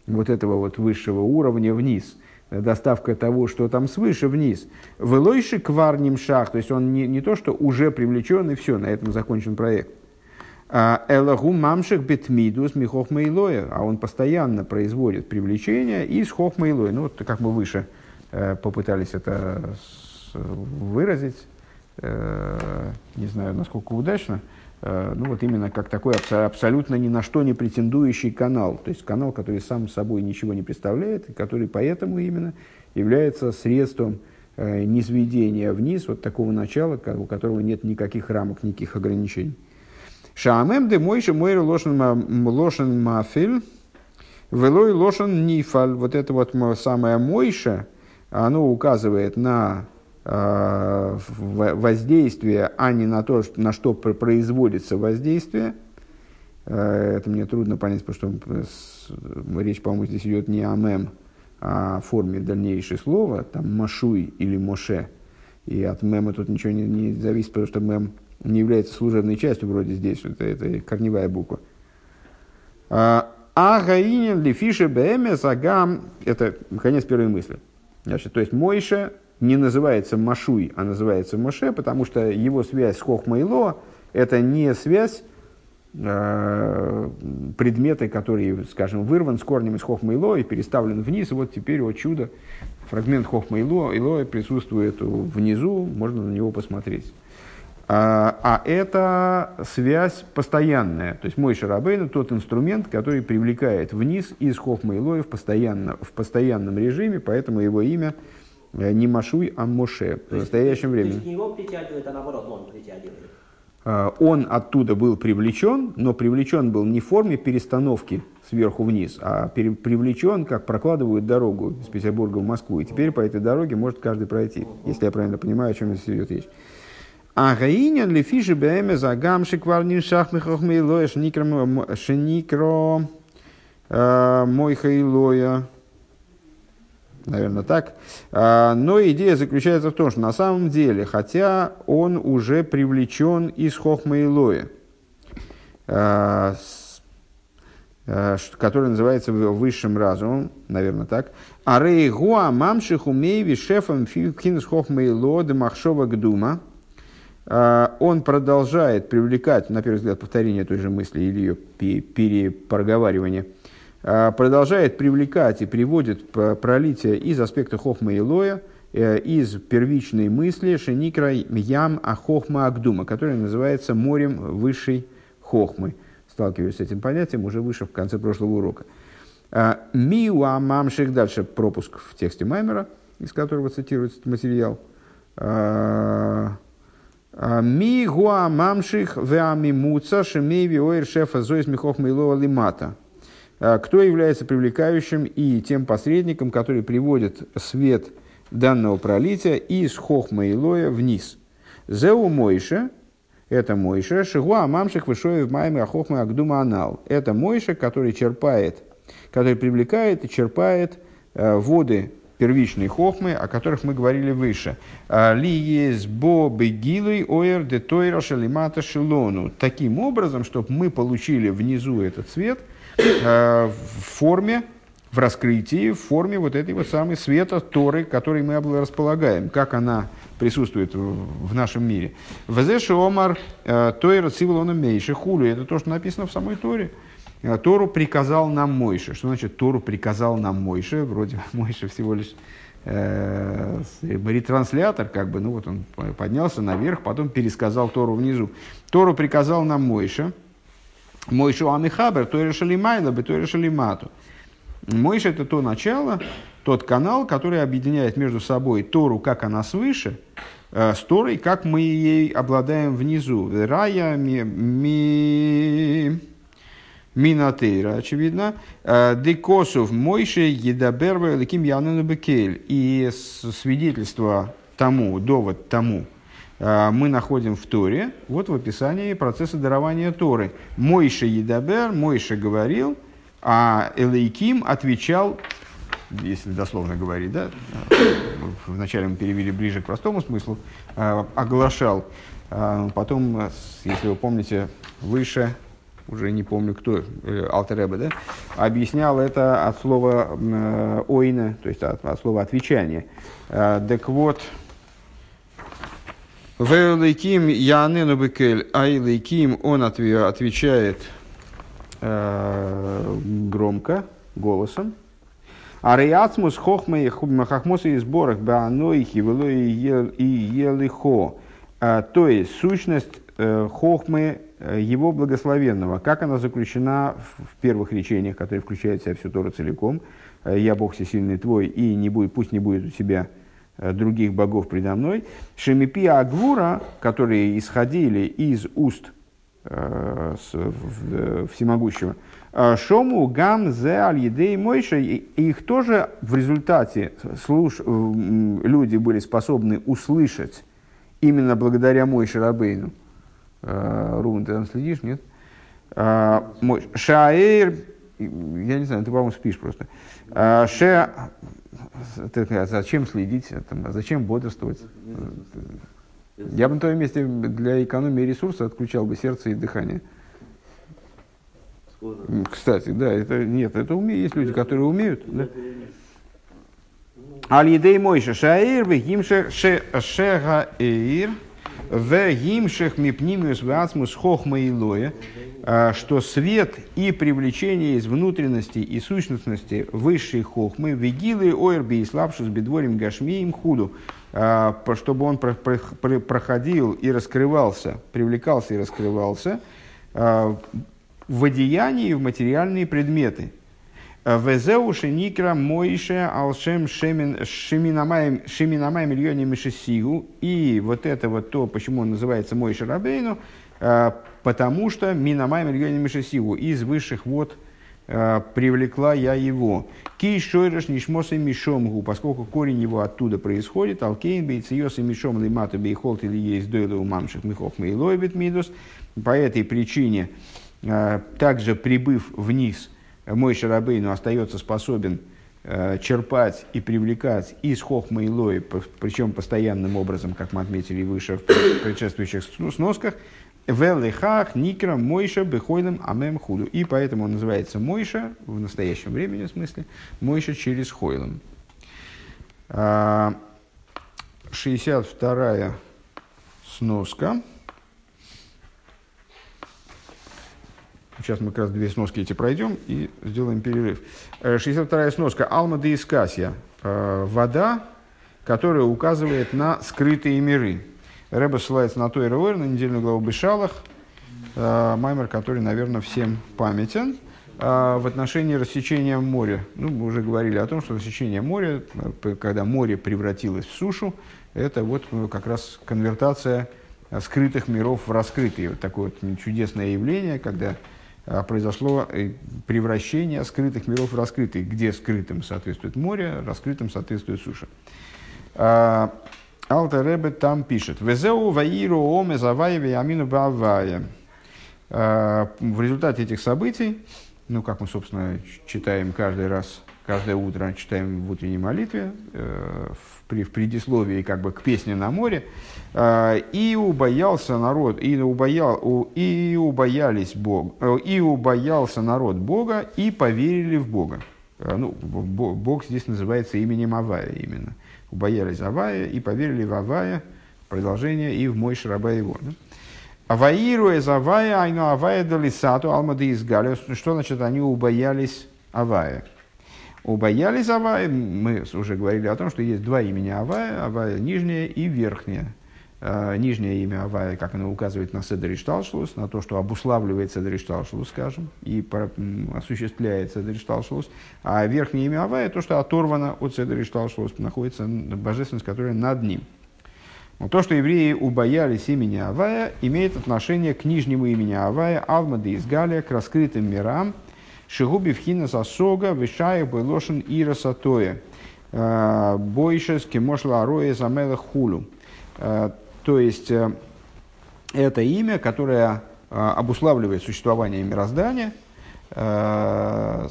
вот этого вот высшего уровня вниз – доставка того, что там свыше вниз. Велойши кварним шах, то есть он не, не то, что уже привлечен и все, на этом закончен проект. А Элагу мамших бетмидус михохма илоя, а он постоянно производит привлечение из хохма илоя. Ну, вот как мы выше э, попытались это выразить, не знаю, насколько удачно, ну вот именно как такой абсолютно ни на что не претендующий канал, то есть канал, который сам собой ничего не представляет, и который поэтому именно является средством низведения вниз вот такого начала, у которого нет никаких рамок, никаких ограничений. Шаамем де мойши мойр лошен мафиль, велой лошен нифаль. Вот это вот самое мойша, оно указывает на э, воздействие, а не на то, на что производится воздействие. Э, это мне трудно понять, потому что речь, по-моему, здесь идет не о мем, а о форме дальнейшего слова, там машуй или моше. И от мема тут ничего не, не зависит, потому что мем не является служебной частью вроде здесь, это, это корневая буква. А, а гаинин лифише бэмес агам, это конец первой мысли. Значит, то есть Мойша не называется Машуй, а называется Моше, потому что его связь с Хохмайло – это не связь э, предмета, который, скажем, вырван с корнем из Хохмайло и переставлен вниз, и вот теперь, о чудо, фрагмент Хохмайло Илоя присутствует внизу, можно на него посмотреть. А, а это связь постоянная. То есть мой шарабейн тот инструмент, который привлекает вниз из Хохма Илоя в, постоянно, в постоянном режиме, поэтому его имя э, не Машуй, а Моше в настоящем времени. То есть не его притягивает, а наоборот он притягивает. А, он оттуда был привлечен, но привлечен был не в форме перестановки сверху вниз, а привлечен, как прокладывают дорогу из Петербурга в Москву. И теперь по этой дороге может каждый пройти, если я правильно понимаю, о чем здесь идет речь. А гаинян ли фиши бэме за гамши кварнин шахмы хохмейлоя шеникро э, мой хейлоя. Наверное, так. А, но идея заключается в том, что на самом деле, хотя он уже привлечен из хохмейлоя, э, э, который называется высшим разумом, наверное, так. А рей гуа мамшиху мейви шефом финс хохмейло махшова гдума – он продолжает привлекать, на первый взгляд, повторение той же мысли или ее перепроговаривание, а, продолжает привлекать и приводит пролитие из аспекта хохма и лоя, э, из первичной мысли шеникра ям ахохма агдума, которая называется морем высшей хохмы. Сталкиваюсь с этим понятием уже выше в конце прошлого урока. А, Миуа мамших, дальше пропуск в тексте Маймера, из которого цитируется этот материал. Ми гуа мамших веами муца шемейви оир шефа зоис михох мейлова лимата. А, кто является привлекающим и тем посредником, который приводит свет данного пролития из хохма Илоя вниз. Зеу Мойша, это Мойша, Шигуа Мамших Вышоев Майми Ахохма Агдума Анал. Это Мойша, который черпает, который привлекает и черпает э, воды первичной хохмы, о которых мы говорили выше. А, Ли есть бо бегилуй оэр де тойра шалимата шелону. Таким образом, чтобы мы получили внизу этот цвет а, в форме, в раскрытии, в форме вот этой вот самой света Торы, который мы располагаем, как она присутствует в нашем мире. Везеши омар а, тойра цивилона мейши хулю. Это то, что написано в самой Торе. Э, Тору приказал нам Мойше. Что значит Тору приказал нам Мойше? Вроде [laughs] Мойше всего лишь э, ретранслятор, как бы, ну вот он поднялся наверх, потом пересказал Тору внизу. Тору приказал нам Мойше. Мойшу Амихабер, то решили Майла, то решили Мату. Мойша это то начало, тот канал, который объединяет между собой Тору, как она свыше, э, с Торой, как мы ей обладаем внизу. Рая ми, ми Минатейра, очевидно. Э, Декосов Мойше Едаберва Ликим Януна Бекель. И свидетельство тому, довод тому, э, мы находим в Торе, вот в описании процесса дарования Торы. Мойше Едабер, Мойше говорил, а Элейким отвечал, если дословно говорить, да, вначале мы перевели ближе к простому смыслу, э, оглашал, потом, если вы помните, выше уже не помню кто, э, Алтереба, да, объяснял это от слова э, ойна, то есть от, от слова отвечания. Э, так вот, Вейлейким Янену Бекель, Айлейким, он отвечает э, громко, голосом. А реацмус хохмы хахмосы и сборах бааноихи вело и елихо. То есть сущность хохмы его благословенного, как она заключена в первых речениях, которые включают в себя всю Тору целиком. «Я Бог всесильный твой, и не будет, пусть не будет у тебя других богов предо мной». Шемипи Агвура, которые исходили из уст э, всемогущего – Э, Шому гам зе аль едей мойша, их тоже в результате слуш, люди были способны услышать именно благодаря Мойше Рабейну. Э, Рубин, ты там следишь, нет? Э, Шаэйр, я не знаю, ты, по-моему, спишь просто. Ше, зачем следить, зачем бодрствовать? Я бы на твоем месте для экономии ресурса отключал бы сердце и дыхание. Кстати, да, это нет, это умеют, есть люди, которые умеют. Да? Аль-Едей Мойша Шаир, Вегимшех Шега Эир, Вегимшех Мипнимиус Вацмус Хохма Илоя, а, что свет и привлечение из внутренности и сущностности высшей хохмы, вегилы ойрби и слабшус бедворим гашмием худу, а, чтобы он проходил и раскрывался, привлекался и раскрывался, а, в одеянии в материальные предметы. Везеу шеникра моише алшем шеминамай миллионе мишесигу. И вот это вот то, почему он называется Мойше Рабейну, э, потому что минамай миллионе мишесигу из высших вод э, привлекла я его. Ки шойреш нишмос и мишомгу, поскольку корень его оттуда происходит, алкейн бейциос и мишом лимату бейхолт или есть дойлы у мамших михох мейлойбит мидус. По этой причине а, также прибыв вниз, мой Шарабейну остается способен а, черпать и привлекать из Хохма и Лои, причем постоянным образом, как мы отметили выше в предшествующих сносках, Велихах, Никра, Мойша, Бехойлем, Амем, Худу. И поэтому он называется Мойша, в настоящем времени, в смысле, Мойша через Хойлем. 62 а, сноска. Сейчас мы как раз две сноски эти пройдем и сделаем перерыв. 62-я э, сноска. Алма де Искасия. Э, вода, которая указывает на скрытые миры. Рэба ссылается на Тойра Ойр, на недельную главу Бешалах. Э, маймер, который, наверное, всем памятен. В отношении рассечения моря. Ну, мы уже говорили о том, что рассечение моря, когда море превратилось в сушу, это вот как раз конвертация скрытых миров в раскрытые. Вот такое вот чудесное явление, когда произошло э, превращение скрытых миров в раскрытые, где скрытым соответствует море, раскрытым соответствует суша. А, Алта Ребе там пишет. Везеу ваиру оме заваеве амину бавая. А, в результате этих событий, ну, как мы, собственно, читаем каждый раз, каждое утро читаем в утренней молитве, э, в, предисловии как бы к песне на море, и убоялся народ, и, убоял, и убоялись Бог, э, и убоялся народ Бога, и поверили в Бога. А, ну, Бог здесь называется именем Авая именно. Убоялись Авая и поверили в Авая, продолжение, и в мой шраба его. Да? Аваиру из Авая, айну Авая далисату, алмады из Что значит, они убоялись Авая? Убоялись Авая, мы уже говорили о том, что есть два имени Авая, Авая нижняя и верхняя. Э, нижнее имя Авая, как оно указывает на Седер Шталшлус, на то, что обуславливает Седер Шталшлус, скажем, и осуществляет Седер Шталшлус, а верхнее имя Авая, то, что оторвано от Седер Шталшлус, находится божественность, которая над ним. Но то, что евреи убоялись имени Авая, имеет отношение к нижнему имени Авая, Алмады из Галия, к раскрытым мирам, Шигуби Вхина Сасога, Вишая Байлошин Ира Сатоя, э, Бойшес Кемошла Ароя Замела Хулу. То есть, э, это имя, которое э, обуславливает существование мироздания, э,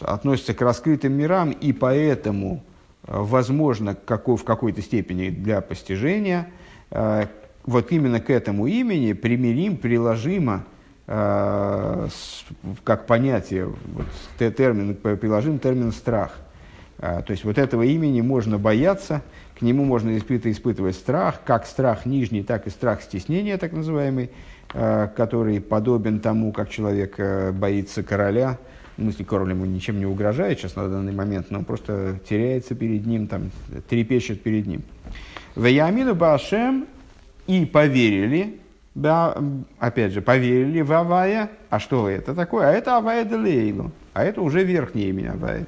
относится к раскрытым мирам, и поэтому возможно в какой-то степени для постижения, вот именно к этому имени примирим, приложимо, как понятие, вот, термин, приложим термин страх. То есть вот этого имени можно бояться, к нему можно испытывать, страх, как страх нижний, так и страх стеснения, так называемый, э, который подобен тому, как человек э, боится короля, в смысле, король ему ничем не угрожает сейчас на данный момент, но он просто теряется перед ним, там, трепещет перед ним. Ваямину Башем и поверили, да, опять же, поверили в Авая. А что это такое? А это Авая Делейлу. А это уже верхнее имя Авая.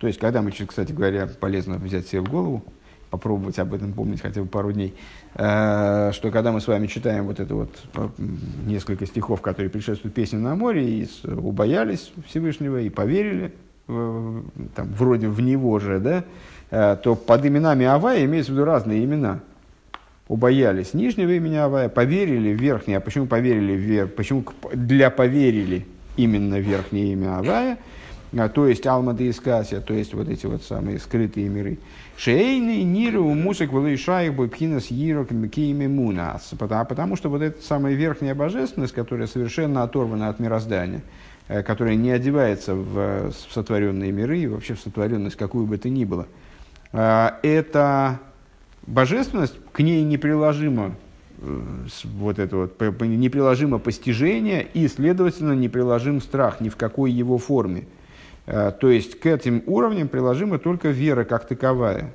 То есть, когда мы, кстати говоря, полезно взять себе в голову, попробовать об этом помнить хотя бы пару дней, э, что когда мы с вами читаем вот это вот э, несколько стихов, которые предшествуют песне на море, и убоялись Всевышнего, и поверили, там, вроде в него же, да, э, то под именами Авая имеются в виду разные имена. Убоялись нижнего имени Авая, поверили в верхнее. А почему поверили в вер... Почему для поверили именно верхнее имя Авая – то есть Алмада и Скасия, то есть вот эти вот самые скрытые миры. Шейный ниру мусик валышаих бойпхинас йирок кими мунас. Потому что вот эта самая верхняя божественность, которая совершенно оторвана от мироздания, э, которая не одевается в сотворенные миры и вообще в сотворенность какую бы то ни было, э, это божественность, к ней неприложимо э, вот это вот неприложимо постижение и, следовательно, неприложим страх ни в какой его форме. Э, то есть к этим уровням приложима только вера как таковая.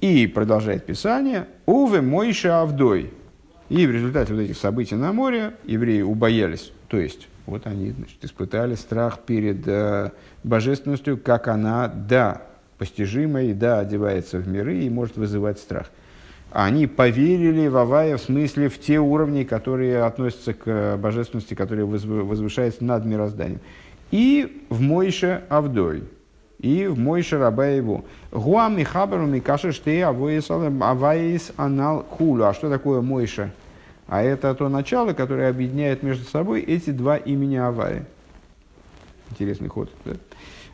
И продолжает Писание, «Уве Мойша Авдой». И в результате вот этих событий на море евреи убоялись. То есть, вот они значит, испытали страх перед э, божественностью, как она, да, постижима и да, одевается в миры и может вызывать страх. Они поверили в Авая в смысле в те уровни, которые относятся к божественности, которые возвышаются над мирозданием и в Мойше Авдой, и в Мойше Раба его. Гуам и Хабару Микаши Штей Аваис Анал Хулу. А что такое Мойша? А это то начало, которое объединяет между собой эти два имени Авая. Интересный ход. Да?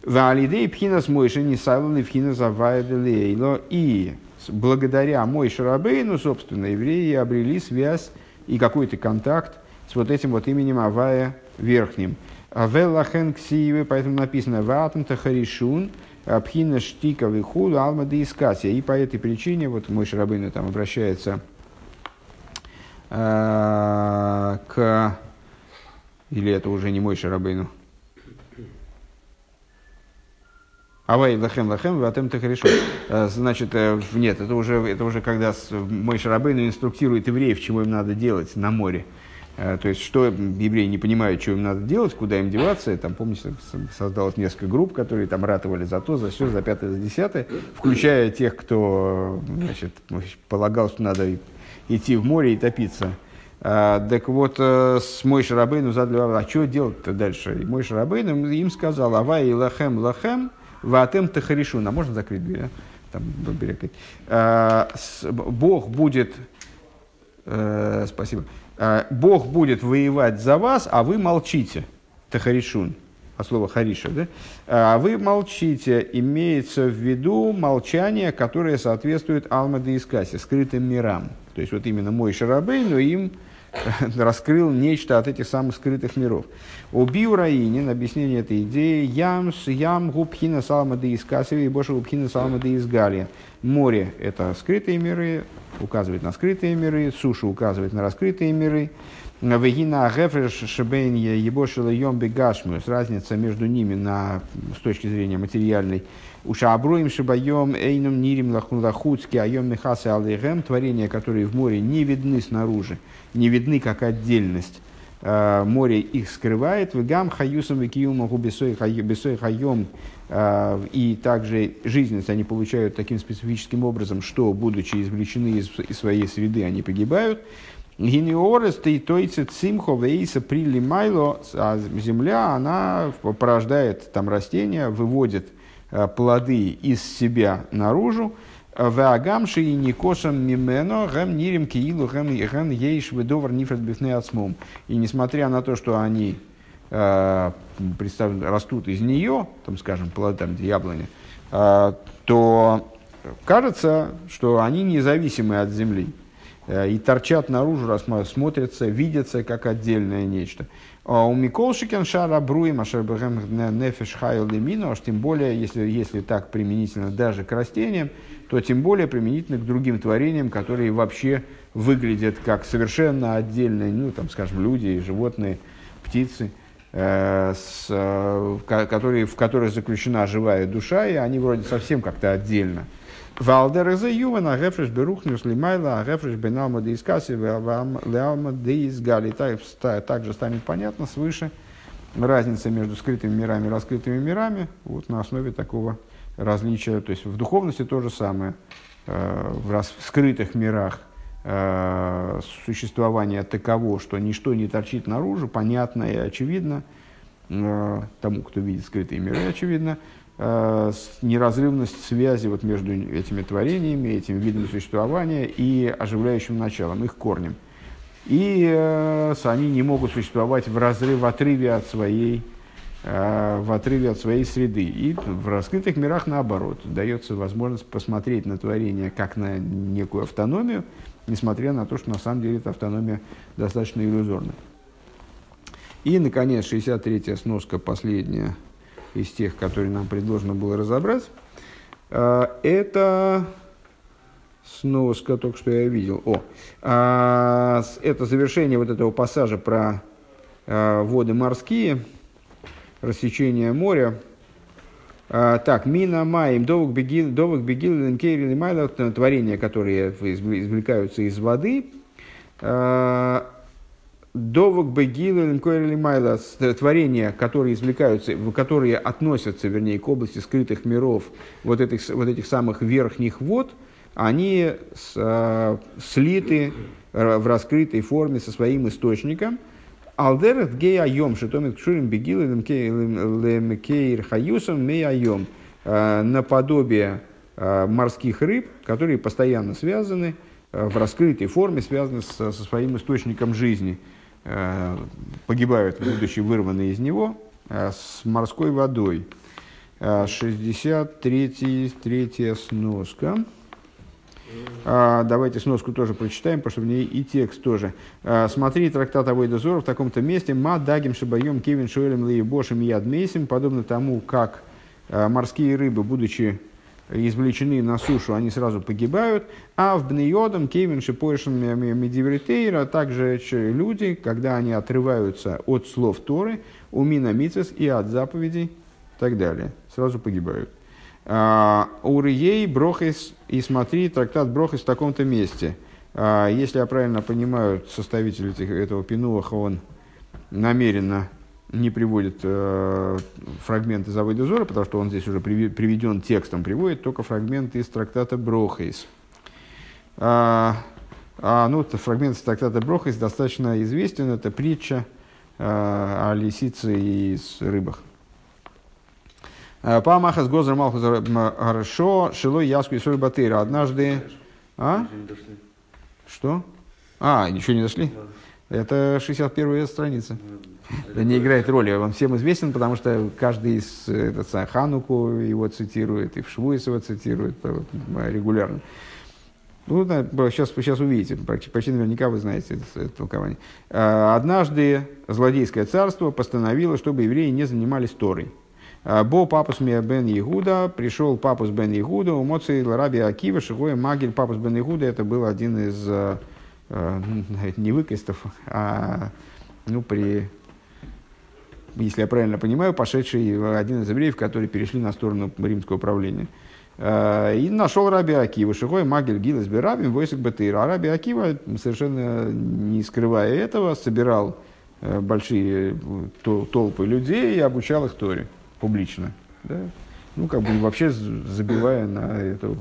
Валидей пхинас Мойша не сайлали пхинас Авая Делейло. И благодаря Мойше Рабейну, собственно, евреи обрели связь и какой-то контакт с вот этим вот именем Авая Верхним. Велахен ксиевы, поэтому написано «Ватам тахаришун, пхина штика вихуду алмады искасия». И по этой причине, вот мой Шарабейна там обращается э, к... Или это уже не мой Шарабейну? Авай лахем лахем, ватем тахаришун. Э, значит, э, нет, это уже, это уже когда мой Шарабейну инструктирует евреев, чего им надо делать на море. Э, то есть, что евреи не понимают, что им надо делать, куда им деваться. Там, помните, создалось несколько групп, которые там ратовали за то, за все, за пятое, за десятое, включая тех, кто значит, полагал, что надо идти в море и топиться. А, так вот, э, с мой Шарабейну задали а что делать-то дальше? И мой Шарабейну им сказал, авай лахем лахем, ватем тахаришун. А можно закрыть дверь? А? Там, а, Бог будет... Э, спасибо. Э, Бог будет воевать за вас, а вы молчите. Тахаришун, а слово хариша, да? А вы молчите, имеется в виду молчание, которое соответствует Алмаде Искасе, скрытым мирам. То есть вот именно мой Шарабей, но им [laughs] раскрыл нечто от этих самых скрытых миров. Убил Раинин, объяснение этой идеи, ям с ям губхина салма де искасеви и больше губхина салма де изгалия. Море – это скрытые миры, указывает на скрытые миры, суша указывает на раскрытые миры. Вегина гефреш шебенья ебошила йом бегашмус, разница между ними на, с точки зрения материальной. Уша абруим шибаем эйном нирим лахуцки айом мехасы алейгем, творения, которые в море не видны снаружи, не видны как отдельность. Э, море их скрывает. Вегам хаюсом викиюмаху бесой хайом. Э, и также жизненность они получают таким специфическим образом, что, будучи извлечены из, своей среды, они погибают. Гинеорес и тойце цимхо вейса прилимайло, а земля, она порождает там растения, выводит плоды из себя наружу. Ваагамши и никошам мимено гэм нирим киилу гэм ейш ведовар нифред бифне ацмум. И несмотря на то, что они э, растут из нее, там, скажем, плоды, там, яблони, э, то кажется, что они независимы от земли э, и торчат наружу, смотрятся, видятся как отдельное нечто. А ומכל שכן שאר הברואים אשר בהם נפש חיה למינה, тем более, если, если так применительно даже к растениям, то тем более применительно к другим творениям, которые вообще выглядят как совершенно отдельные, ну, там, скажем, люди, животные, птицы, э, с, э, которые, в которых заключена живая душа, и они вроде совсем как-то отдельно. Валдер из Ювен, Агефреш Берухнюс Лимайла, Агефреш Беналма де Искаси, Леалма де Изгали. Также станет понятно свыше разница между скрытыми мирами и раскрытыми мирами вот на основе такого различия. То есть в духовности то же самое. Э, в скрытых мирах э, существование таково, что ничто не торчит наружу, понятно и очевидно э, тому, кто видит скрытые миры, очевидно, неразрывность связи вот между этими творениями, этим видом существования и оживляющим началом, их корнем. И э, они не могут существовать в, разрыв, в отрыве от своей э, в отрыве от своей среды. И в раскрытых мирах наоборот, дается возможность посмотреть на творение как на некую автономию, несмотря на то, что на самом деле эта автономия достаточно иллюзорна. И, наконец, 63-я сноска, последняя из тех, которые нам предложено было разобрать, а, это сноска, только что я видел. О, а, это завершение вот этого пассажа про а, воды морские, рассечение моря. Так, мина маем, довок бегил, довок бегил, ленкейрили майла, творения, которые извлекаются из воды, Довок Бегилу Майла, творения, которые извлекаются, которые относятся, вернее, к области скрытых миров, вот этих, вот этих самых верхних вод, они с, а, слиты в раскрытой форме со своим источником. Алдерет гей айом, шитомит кшурим бегил лемкейр хаюсом мей айом. Наподобие морских рыб, которые постоянно связаны в раскрытой форме, связаны со, со своим источником жизни – Э, погибают, будучи вырваны из него, э, с морской водой. 63 э, третья сноска. Давайте сноску тоже прочитаем, потому что в ней и текст тоже. Смотри трактат Авойда Зора в таком-то месте. Ма дагим шибаем кевин шуэлем лейбошем ядмейсим. Подобно тому, как морские рыбы, будучи извлечены на сушу, они сразу погибают. А в Бнеодом, Кевин, Шипойшин, Медивритейра, также люди, когда они отрываются от слов Торы, у Мина Мицес и от заповедей и так далее, сразу погибают. А, Урией, Брохис, и смотри, трактат Брохис в таком-то месте. А, если я правильно понимаю, составитель этого Пинуаха, он намеренно не приводит э, фрагменты из Авойда Зора, потому что он здесь уже приведен текстом, приводит только фрагменты из трактата Брохейс. А, а, ну, это фрагмент из трактата Брохейс достаточно известен, это притча э, о лисице и с рыбах. Э, Памаха с Гозер Малхус хорошо, Шило Яску и Соль Батыра. Однажды... А? Что? А, еще не дошли? Это 61 страница. Не играет роли. Он всем известен, потому что каждый из этот, Хануку его цитирует, и в Швуис его цитирует регулярно. Ну, да, сейчас, сейчас увидите, почти, наверняка вы знаете это, это толкование. А, однажды злодейское царство постановило, чтобы евреи не занимались Торой. А, Бо папус бен Игуда, пришел папус бен Игуда, у Моци Раби Акива, Шигоя Магель, папус бен Игуда, это был один из, а, [laughs] не выкостов, а ну, при если я правильно понимаю, пошедший один из евреев, которые перешли на сторону римского правления. Э, и нашел Раби Акива, Шихой Магель Гилес Берабим, Войсик Батыр. А Раби Акива, совершенно не скрывая этого, собирал э, большие толпы людей и обучал их Торе публично. Да? Ну, как бы вообще забивая на это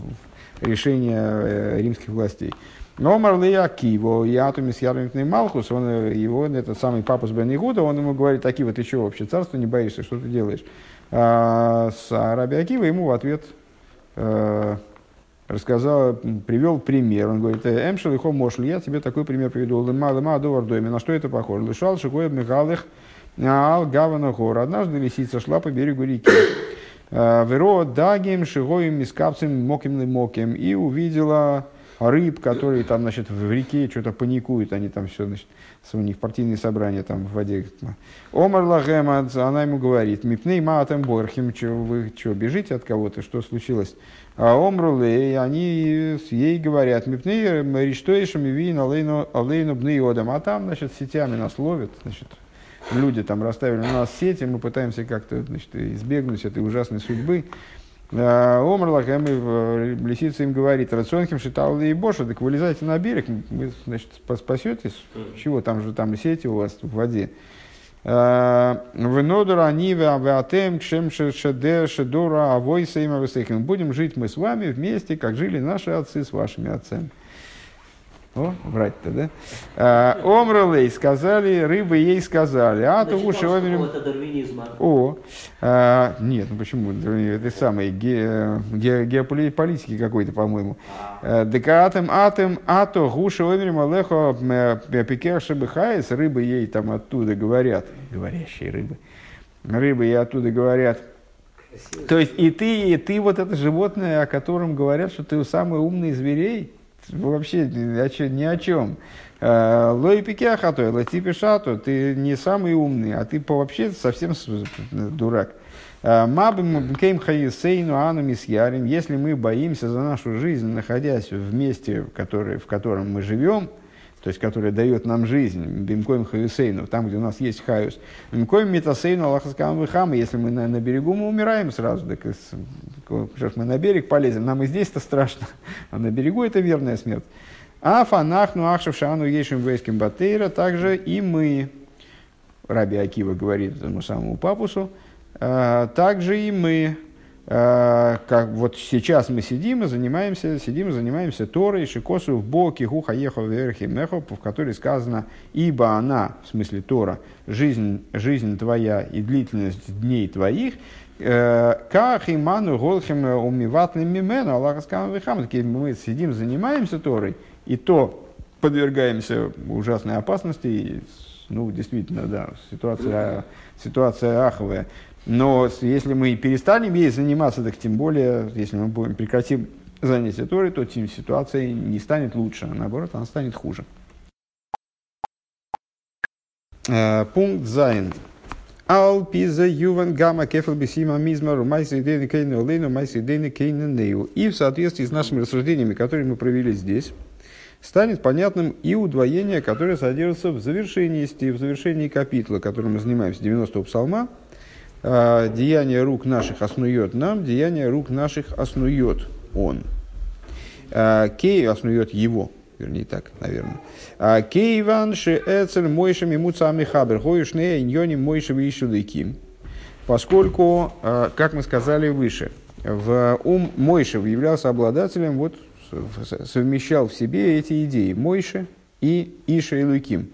решение э, римских властей. Но Марлей Акиво, Ятумис Ярмитный Малхус, он, его, этот самый папа с Бен он ему говорит, Акива, ты чего вообще, царство не боишься, что ты делаешь? А с Араби Акива ему в ответ э, рассказал, привел пример. Он говорит, Эмшел и Хомошли, я тебе такой пример приведу. Лыма, лыма, довардойми. На что это похоже? Лышал, шикоя, михалых, ал, гавана, гор. Однажды лисица шла по берегу реки. «Э, Веро, дагим, шигоем, мискапцем, моким, моким. И увидела рыб, которые там, значит, в реке что-то паникуют, они там все, значит, у них партийные собрания там в воде. Омар Лагема, она ему говорит, мипней маатем борхим, что вы что, бежите от кого-то, что случилось? А Омрулей, они ей говорят, мипней риштоишем и вин алейну бнеодам, а там, значит, сетями нас ловят, значит, люди там расставили на нас сети, мы пытаемся как-то значит, избегнуть этой ужасной судьбы. Э, Омрлах, э, лисица им говорит, рационхим считал и Боша, так вылезайте на берег, вы, значит, спасетесь. Чего, там же там сети у вас в воде. Э, Венодора, Нива, Аватем, Кшем, Шедер, Шедора, Авойса, Има, Будем жить мы с вами вместе, как жили наши отцы с вашими отцами. О, врать-то, да? А, Омралей сказали, рыбы ей сказали. А то уши омерим... О, а, нет, ну почему? Это самый ге, ге, геополитики какой-то, по-моему. А. Декатем атем ато гуши омерим алехо пикер шабихайс. Рыбы ей там оттуда говорят. Говорящие рыбы. Рыбы ей оттуда говорят. То есть и ты, и ты вот это животное, о котором говорят, что ты самый умный зверей вообще ни о чем. Э, Лой пикяхато, лати шату, ты не самый умный, а ты вообще совсем дурак. Э, Мабим кейм хаисейну анамис ярим, если мы боимся за нашу жизнь, находясь в месте, в котором мы живем, то есть который дает нам жизнь, бимкоем хаюсейну, там, где у нас есть хаюс, бимкоем метасейну аллахаскам вихама, если мы на, на берегу, мы умираем сразу, так что мы на берег полезем, нам и здесь-то страшно, [laughs] а на берегу это верная смерть. А фанахну ахшев шану ешим вейским батейра, также и мы, Раби Акива говорит этому самому папусу, а, также и мы, как вот сейчас мы сидим и занимаемся, сидим и занимаемся Торой, Шикосу в боке, Хуха Ехо Верхи Мехо, в которой сказано, ибо она, в смысле Тора, жизнь, жизнь твоя и длительность дней твоих, э, как иману голхим умиватным мимену, Аллах мы сидим, занимаемся Торой, и то подвергаемся ужасной опасности, ну, действительно, да, ситуация, ситуация аховая. Но если мы перестанем ей заниматься, так тем более, если мы будем прекратим занятие Торой, то тем ситуация не станет лучше, а наоборот, она станет хуже. Э, пункт Зайн. Ал пиза юван гамма кефал бисима мизмару майси дейны кейну олейну майси дейны кейну нею. И в соответствии с нашими рассуждениями, которые мы провели здесь, станет понятным и удвоение, которое содержится в завершении, в завершении капитла, которым мы занимаемся, 90-го псалма, деяние рук наших оснует нам, деяние рук наших оснует он. А, кей оснует его, вернее так, наверное. А, Кейван ше эцель мойшем ему цами хабер, хоюшне иньони мойшем ишудыким. Поскольку, как мы сказали выше, в ум Мойшев являлся обладателем, вот совмещал в себе эти идеи Мойше и Иша и Луким.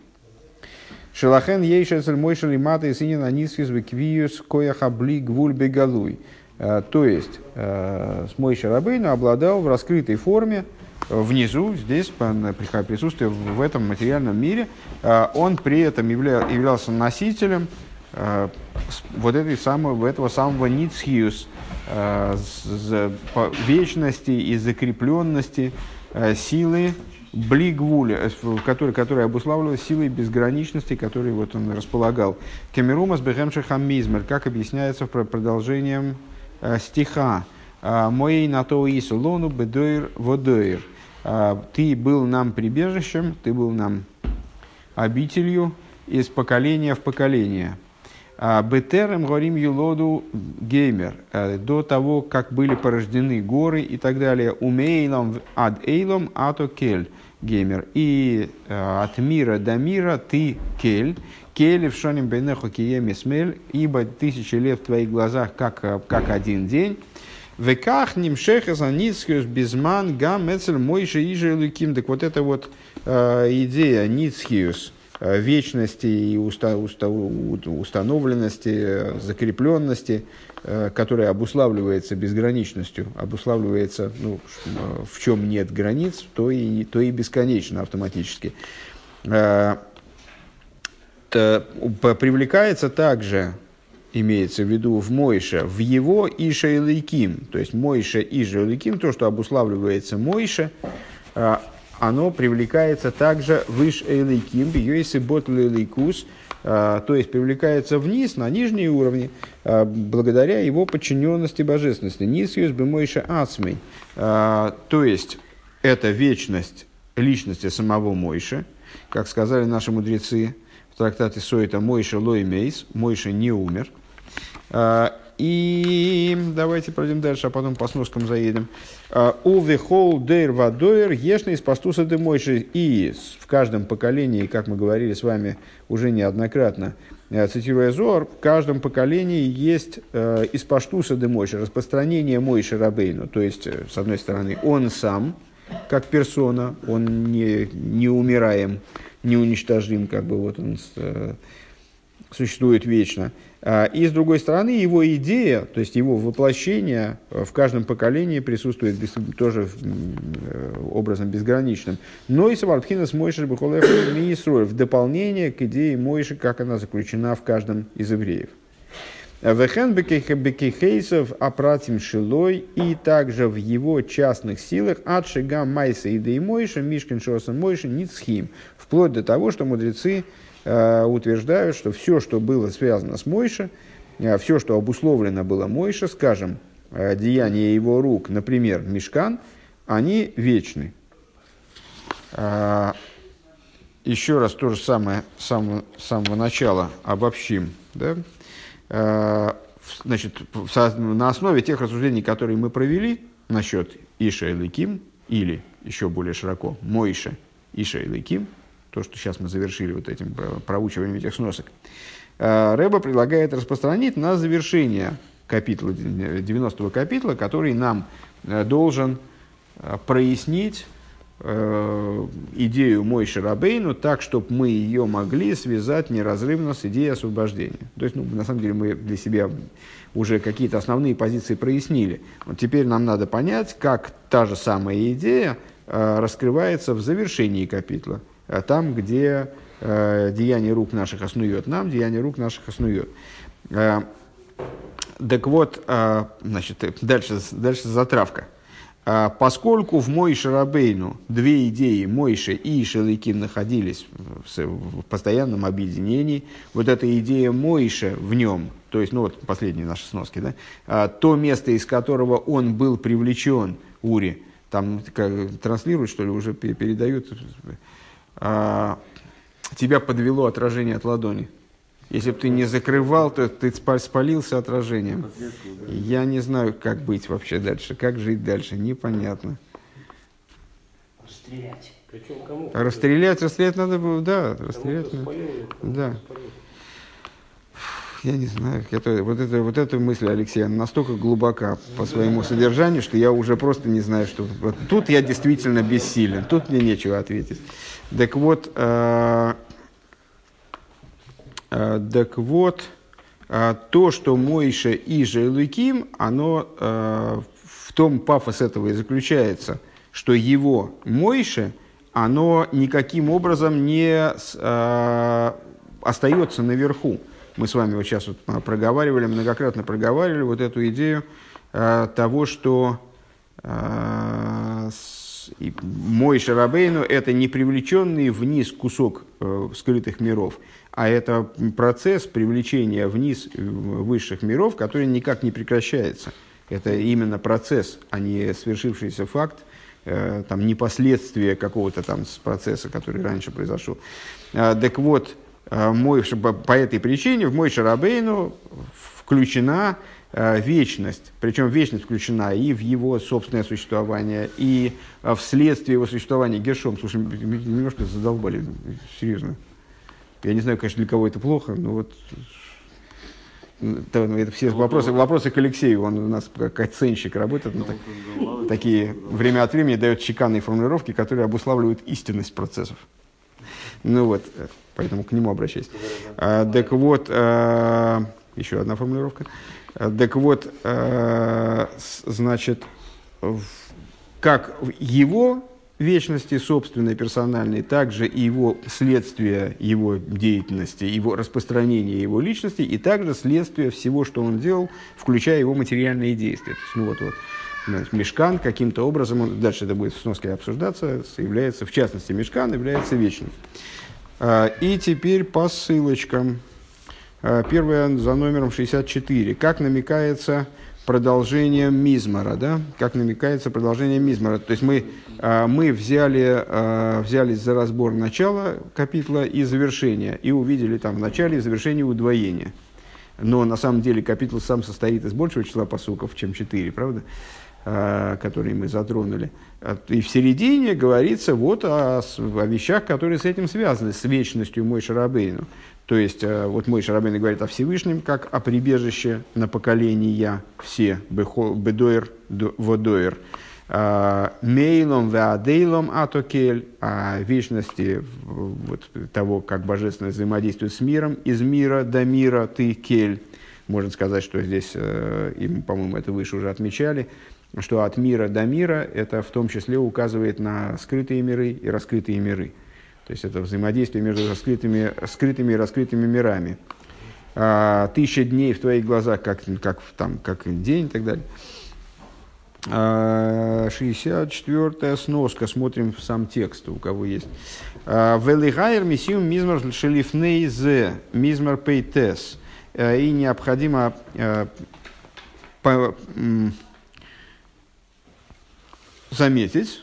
Шелахен ейшецель мой шалимата и синин анисфис веквиюс кояха бли гвуль бегалуй. Э, то есть, э, с Мойши Рабейну обладал в раскрытой форме, э, внизу, здесь, при присутствии в этом материальном мире, он при этом явля, являлся носителем вот этой самого, этого самого ницхиус, вечности и закрепленности силы блигвуля, э, который, который обуславливал силой безграничности, которой вот он располагал. Кемерумас бехемшихамизмер, как объясняется продолжением э, стиха. «А, Моей на то и лону бедоир водоир. А, ты был нам прибежищем, ты был нам обителью из поколения в поколение. А, Бетерем горим юлоду геймер. До того, как были порождены горы и так далее. Умейлом ад эйлом ато кель геймер. И э, от мира до мира ты кель. Кель в шоним бенеху киеми смель, ибо тысячи лет в твоих глазах, как, э, как один день. Веках нимшехас аницхиус безман гам эцель мойши иже луким. Так вот это вот э, идея ницхиус, э, вечности и уста, уста, установленности, закрепленности, Э, которая обуславливается безграничностью, обуславливается, ну, в чем нет границ, то и, то и бесконечно автоматически. Э, привлекается также, имеется в виду в Мойше, в его Иша и Лейким, то есть Мойше и Лейким, то, что обуславливается Мойше, э, оно привлекается также в Иш Эйлейким, Бьёйсы Бот Лейкус, а, то есть привлекается вниз, на нижние уровни, а, благодаря его подчиненности божественности. Нисиус бемойша ацмей. А, то есть, это вечность личности самого Мойши, как сказали наши мудрецы, в трактате Сойта Мойша Лой Мейс, Мойша не умер. И давайте пройдем дальше, а потом по сноскам заедем. А, Уве хол дейр вадойр ешный из пастуса дымойши. И в каждом поколении, как мы говорили с вами уже неоднократно, э, цитируя Зор, в каждом поколении есть э, из паштуса дымойши, распространение Мойши Рабейну. То есть, э, с одной стороны, он сам, как персона, он не, не умираем, не уничтожим, как бы вот он существует вечно. А, и с другой стороны, его идея, то есть его воплощение в каждом поколении присутствует тоже э, образом безграничным. Но и Саварпхинас Мойши [coughs] в дополнение к идее Мойши, как она заключена в каждом из евреев. Вехен бекехейсов апратим шилой и также в его частных силах от шига майса и да и мойша, мишкин шоса мойша, ницхим. Вплоть до того, что мудрецы Э, утверждают, что все, что было связано с Мойше, э, все, что обусловлено было Мойше, скажем, э, деяния его рук, например, Мешкан, они вечны. Еще раз то же самое с самого, начала обобщим. Да? Значит, на основе тех рассуждений, которые мы провели насчет Иша и Ликим, или еще более широко, Мойша Иша и Ликим – то, что сейчас мы завершили вот этим проучиванием этих сносок, э, Рэба предлагает распространить на завершение капитла, 90-го капитла, который нам э, должен э, прояснить идею Мой Шарабейну так, чтобы мы ее могли связать неразрывно с идеей освобождения. То есть, ну, на самом деле, мы для себя уже какие-то основные позиции прояснили. Вот теперь нам надо понять, как та же самая идея раскрывается в завершении капитла – Э, там, где э, деяние рук наших основет нам, деяние рук наших основет. Э, так вот, э, значит, дальше, дальше затравка. Э, поскольку в Мойше Рабейну две идеи Мойше и Шеликим находились в, постоянном объединении, вот эта идея Мойше в нем, то есть, ну вот последние наши сноски, да, э, то место, из которого он был привлечен, Ури, там как, транслируют, что ли, уже передают, а, тебя подвело отражение от ладони. Если бы ты не закрывал, то ты спалился отражением. Я не знаю, как быть вообще дальше, как жить дальше, непонятно. Расстрелять. Причем кому? Расстрелять, расстрелять надо было, да, расстрелять. да. Я не знаю, это, вот, это, вот эта мысль Алексея настолько глубока по своему содержанию, что я уже просто не знаю, что... Вот тут я действительно бессилен, тут мне нечего ответить. Так вот, э, э, так вот, э, то, что Мойша и Желуким, оно в том пафос этого и заключается, что его Мойше, оно никаким образом не остается наверху. Мы с вами вот сейчас вот проговаривали, многократно проговаривали вот эту идею того, что э, мой Шарабейну – это не привлеченный вниз кусок э, скрытых миров, а это процесс привлечения вниз э, высших миров, который никак не прекращается. Это именно процесс, а не свершившийся факт, э, там, не последствия какого-то там процесса, который раньше произошел. Э, так вот, э, мой, по этой причине в мой Шарабейну включена вечность, причем вечность включена и в его собственное существование, и э, вследствие его существования Гершом. Слушай, немножко задолбали, серьезно. Я не знаю, конечно, для кого это плохо, но вот это, это все вопросы, вопросы к Алексею, он у нас как оценщик работает, ну, так, такие время от времени дает чеканные формулировки, которые обуславливают истинность процессов. Ну вот, э, поэтому к нему обращайся. А, так вот, а, еще одна формулировка. Так вот, э, значит, как его вечности собственной, персональной, также и его следствие его деятельности, его распространение его личности, и также следствие всего, что он делал, включая его материальные действия. То есть, ну вот, вот, значит, мешкан каким-то образом, он, дальше это будет в сноске обсуждаться, является, в частности, мешкан является вечным. Э, и теперь по ссылочкам. Э, первое за номером 64. Как намекается продолжением Мизмара, да, как намекается продолжение Мизмара. То есть мы, а, мы взяли, а, взялись за разбор начала капитла и завершения, и увидели там в начале и завершении удвоения. Но на самом деле капитул сам состоит из большего числа посуков, чем четыре, правда? Которые мы затронули. И в середине говорится вот о, о вещах, которые с этим связаны, с вечностью Мой Шарабейну. То есть, э, вот мой Шарабейн говорит о Всевышнем, как о прибежище на поколения все, бедоир, водоир. А, мейлом веадейлом атокель, о вечности вот, того, как божественное взаимодействует с миром, из мира до мира ты кель. Можно сказать, что здесь, э, и, по-моему, это выше уже отмечали, что от мира до мира это в том числе указывает на скрытые миры и раскрытые миры. То есть это взаимодействие между раскрытыми, скрытыми и раскрытыми мирами. А, тысяча дней в твоих глазах, как, как, там, как день и так далее. А, 64-я сноска. Смотрим сам текст, у кого есть. А, Велигайр миссиум мизмар шелифней зе мизмар пейтес. А, и необходимо а, заметить,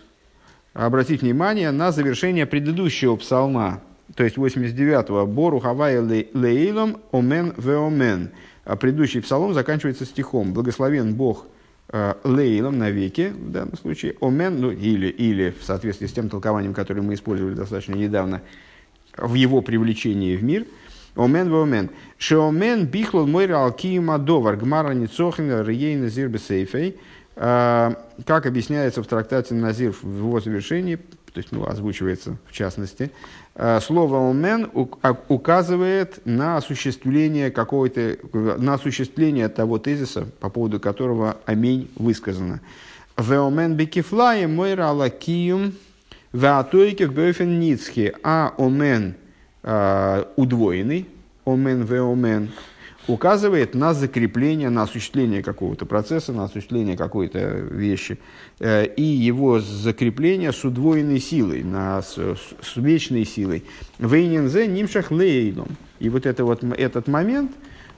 обратить внимание на завершение предыдущего псалма, то есть 89-го, «Бору хавай лейлом омен веомен». А предыдущий псалом заканчивается стихом «Благословен Бог э, лейлом навеки», в данном случае, омен, ну или, или в соответствии с тем толкованием, которое мы использовали достаточно недавно, в его привлечении в мир, Омен вомен. Шеомен бихлол мой алкима довар гмара ницохин рейна зирбесейфей. Как объясняется в трактате Назир в его завершении, то есть ну, озвучивается в частности, а, слово «омен» а, указывает на осуществление какого-то, на осуществление того тезиса, по поводу которого «аминь» высказано. «Веомен бекифлае мойра лакиюм веатойкев бёфен ницхи», а «омен» удвоенный, «омен веомен», указывает на закрепление, на осуществление какого-то процесса, на осуществление какой-то вещи, э, и его закрепление с удвоенной силой, на, с, с вечной силой. Вейнензе нимшах лейном. И вот, это вот этот момент,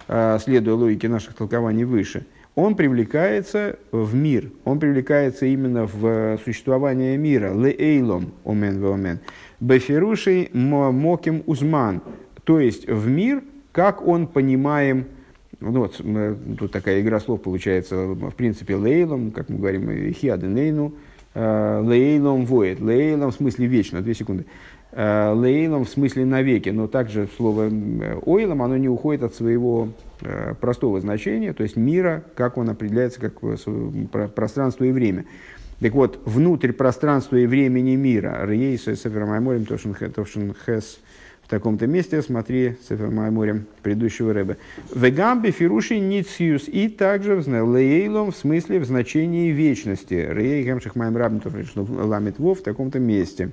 э, следуя логике наших толкований выше, он привлекается в мир, он привлекается именно в существование мира. Лейлом, омен омен. Беферушей моким узман. То есть в мир, как он понимаем, ну вот, тут такая игра слов получается, в принципе, лейлом, как мы говорим, хиаденейну, э, лейлом воет, лейлом в смысле вечно, две секунды, э, лейлом в смысле навеки, но также слово ойлом, оно не уходит от своего э, простого значения, то есть мира, как он определяется, как пространство и время. Так вот, внутрь пространства и времени мира, Рейса Сефер Майморим Тошен Хэс таком-то месте, смотри Сефер Майморем предыдущего рэба. Вегамби фируши ницьюс и также в лейлом в смысле в значении вечности. Рей гемших моим рабим ламит вов в таком-то месте.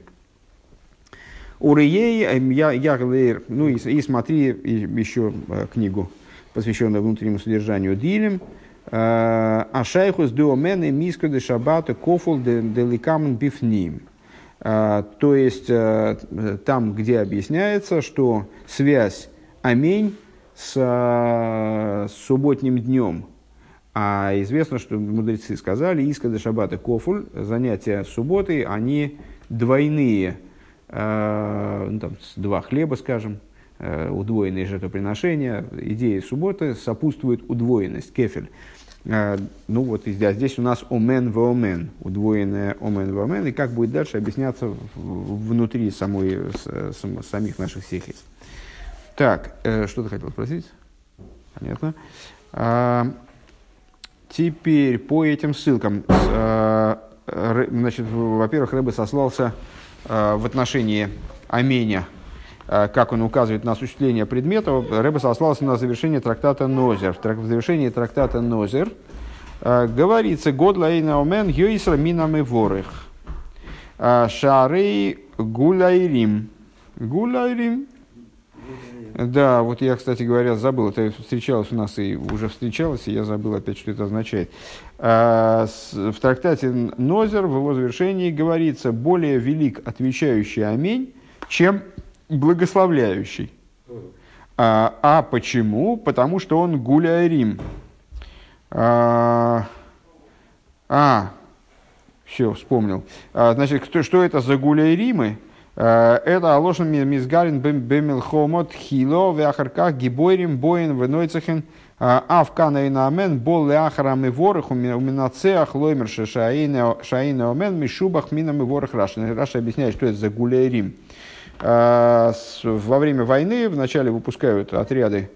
У Реей, эм, я, я, ну и, и смотри еще э, книгу, посвященную внутреннему содержанию Дилем, Ашайхус дуомены миска де шабата кофул де ликамен бифним. А, то есть э, там, где объясняется, что связь амень с, с субботним днем. А известно, что мудрецы сказали, искады шаббата кофуль, занятия субботы, они двойные, э, ну, там, два хлеба, скажем, э, удвоенные жертвоприношения. Идея субботы сопутствует удвоенность, кефель. А, ну вот здесь, здесь у нас омен в омен, удвоенное омен в омен, и как будет дальше объясняться внутри самой, сам, самих наших сихис. Так, э, что ты хотел спросить? Понятно. А, теперь по этим ссылкам. А, значит, во-первых, Рэбе сослался в отношении Аменя Э, как он указывает на осуществление предмета, Рэбе сослался на завершение трактата Нозер. В завершении трактата Нозер э, говорится «Год лаэйна омен йойсра минам и ворых». Э, Шарей гуляйрим. Гуляйрим. Да, вот я, кстати говоря, забыл, это встречалось у нас и уже встречалось, и я забыл опять, что это означает. В трактате Нозер в его завершении говорится «более велик отвечающий аминь, чем благословляющий. А, а почему? Потому что он гуляй. А, а все, вспомнил. А, значит, кто, что это за гуляй Римы? А, это Алошин Мизгарин Бемилхомот Хило Вяхарках Гибойрим Боин Венойцехен Авкана и Намен Бол Ляхарам и Ворох Уминацеах Лоймер Шаина Омен Мишубах Минам и Ворох Раша. Раша объясняет, что это за гуляй Рим. Во время войны вначале выпускают отряды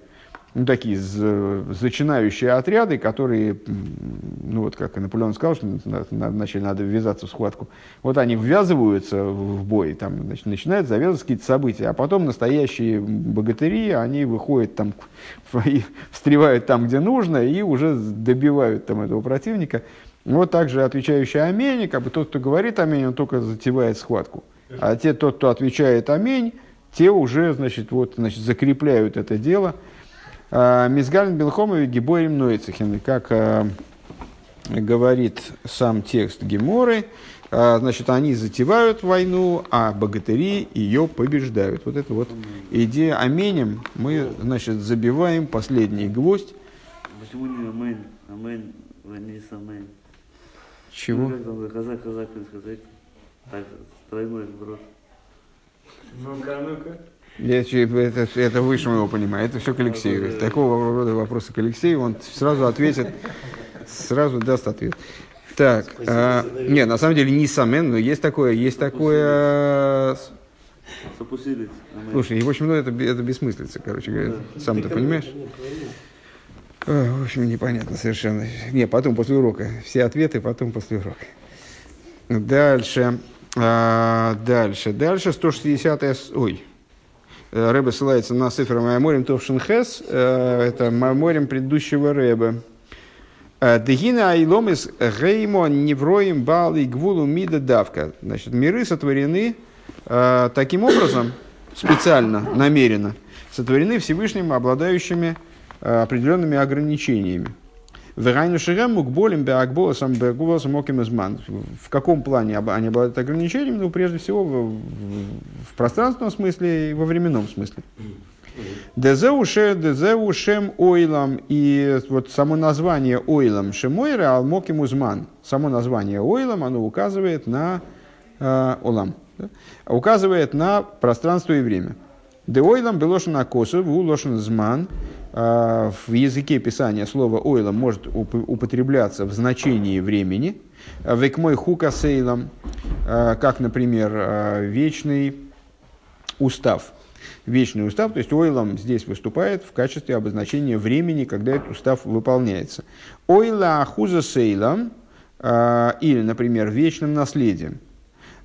ну, такие зачинающие отряды, которые, ну вот как Наполеон сказал, что вначале надо ввязаться в схватку, вот они ввязываются в бой, там значит, начинают завязывать какие-то события, а потом настоящие богатыри, они выходят там, [laughs] встревают там, где нужно, и уже добивают там этого противника. Вот также отвечающий Амень, как бы тот, кто говорит Амень, он только затевает схватку. А те, тот, кто отвечает Амень, те уже, значит, вот, значит, закрепляют это дело – а, Мизгалин Белхомови Гибоем Нойцехин, как а, говорит сам текст Геморы, а, значит, они затевают войну, а богатыри ее побеждают. Вот это вот идея аменем мы, значит, забиваем последний гвоздь. Почему не амен? Амен, вниз амен. Чего? Ну, как там, казак, казак, сказать. Так, тройной сброс. Ну-ка, ну-ка. Это, это выше моего понимания. Это все к Алексею. Такого рода вопросы к Алексею, он сразу ответит, сразу даст ответ. Так, а, нет, на самом деле не самен, но есть такое, есть такое. Слушай, в общем, ну это, это бессмыслица, короче говоря. Сам ты понимаешь? В общем, непонятно совершенно. Не, потом после урока. Все ответы потом после урока. Дальше. А, дальше. Дальше 160 Ой, Э, Рэбе ссылается на цифры Майморим Товшин Хес, э, это Майморим предыдущего Рэбе. Э, Дегина Айломис Геймо Невроим Бали Гвулу Мида Давка. Значит, миры сотворены таким образом, специально, намеренно, сотворены Всевышним, обладающими определенными ограничениями. Верайну Ширем Мукболим Беакболасам Беакболасам Оким Изман. В каком плане они обладают ограничениями? Ну, прежде всего, в, в пространственном смысле и во временном смысле. Дезеу шем ойлам. И вот само название ойлам шемойра алмоким узман. Само название ойлам, оно указывает на э, олам. Да? Указывает на пространство и время. Де ойлам белошен акосу, у лошен зман. А, в языке писания слово ойла может употребляться в значении времени. Векмой хука сейлом, а, как, например, а, вечный устав. Вечный устав, то есть ойлом здесь выступает в качестве обозначения времени, когда этот устав выполняется. Ойла ахуза сейлом, или, например, вечным наследием –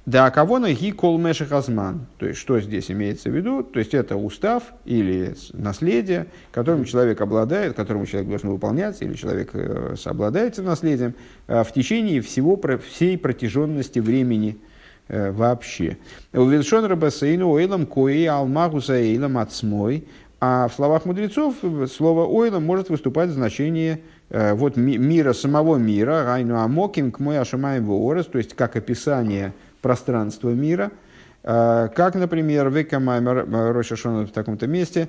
да, кого на ги кол азман. То есть, что здесь имеется в виду? То есть, это устав или наследие, которым человек обладает, которому человек должен выполняться, или человек э, обладает этим наследием э, в течение всего, всей протяженности времени э, вообще. Увелшон рабасейну ойлам кои алмагуса эйлам отсмой. А в словах мудрецов слово ойлам может выступать в значении вот, мира, самого мира, гайну амоким к мой ашамаем то есть как описание пространство мира, э, как, например, Векамаймер э, Рошашон в таком-то месте,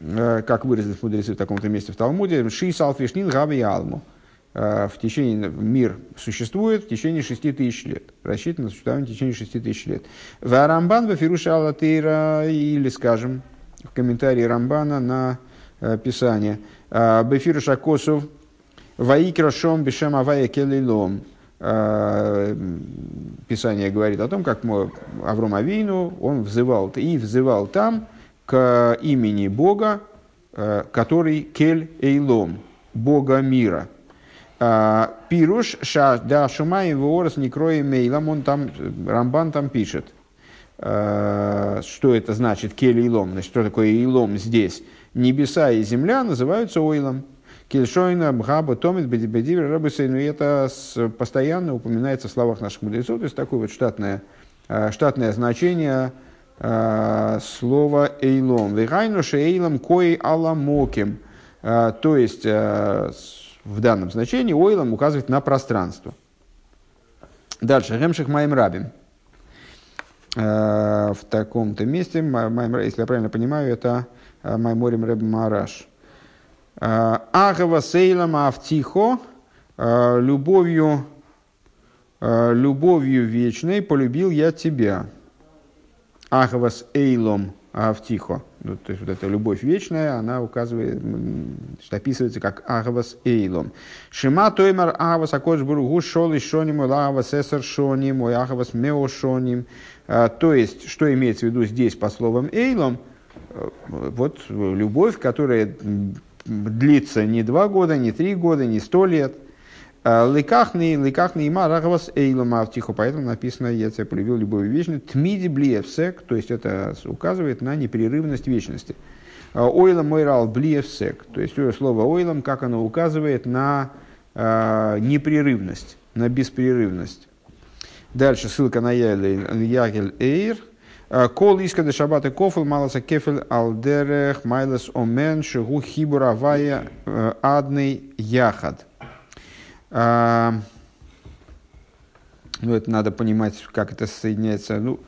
э, как выразились мудрецы в таком-то месте в Талмуде, Ши Салфишнин Габи Алму. В течение, мир существует в течение шести тысяч лет. Рассчитан на существование в течение шести тысяч лет. В Рамбан Вафируша Аллатейра, или, скажем, в комментарии Рамбана на Писание. Бефируша Косов, Ваикра Шом Бешем Авая Келилом. А, Писание говорит о том, как Авром Авину, он взывал и взывал там к имени Бога, а, который Кель Эйлом, Бога мира. А, Пируш ша да шумай ворос не кроем мейлом, он там, Рамбан там пишет, что это значит Кель Эйлом, значит, что такое Эйлом здесь. Небеса и земля называются Ойлом. Кильшойна, Бхаба, Томит, Бедибедибер, Рабысейну. И это постоянно упоминается в словах наших мудрецов. То есть такое вот штатное, э, штатное значение э, слова «эйлом». Вихайну шейлом кой аламоким. Э, то есть в данном значении «ойлом» указывает на пространство. Дальше. Ремших Майм Рабим. В таком-то месте, если я правильно понимаю, это Майморим Рэб Мараш. Агава сейлам автихо, любовью, любовью вечной полюбил я тебя. Агавас эйлом автихо. Ну, то есть вот эта любовь вечная, она указывает, описывается как агавас эйлом. Шима тоймар агавас акодж буругу шол и шоним, агавас эсер шоним, агавас мео шоним. То есть, что имеется в виду здесь по словам эйлом, вот любовь, которая длится не два года, не три года, не сто лет. А, ликахный, ликахный има рахвас эйлом автиху. Поэтому написано, я тебя полюбил любовью вечной. Тмиди блиевсек, то есть это указывает на непрерывность вечности. А, ойлом мойрал блиевсек, то есть слово ойлом, как оно указывает на э, непрерывность, на беспрерывность. Дальше ссылка на Ягель Эйр – Э, кол иска де шабата кофл маласа кефель алдерех майлес омен шигу хибура вая э, адный яхад. Э, ну, это надо понимать, как это соединяется. Ну,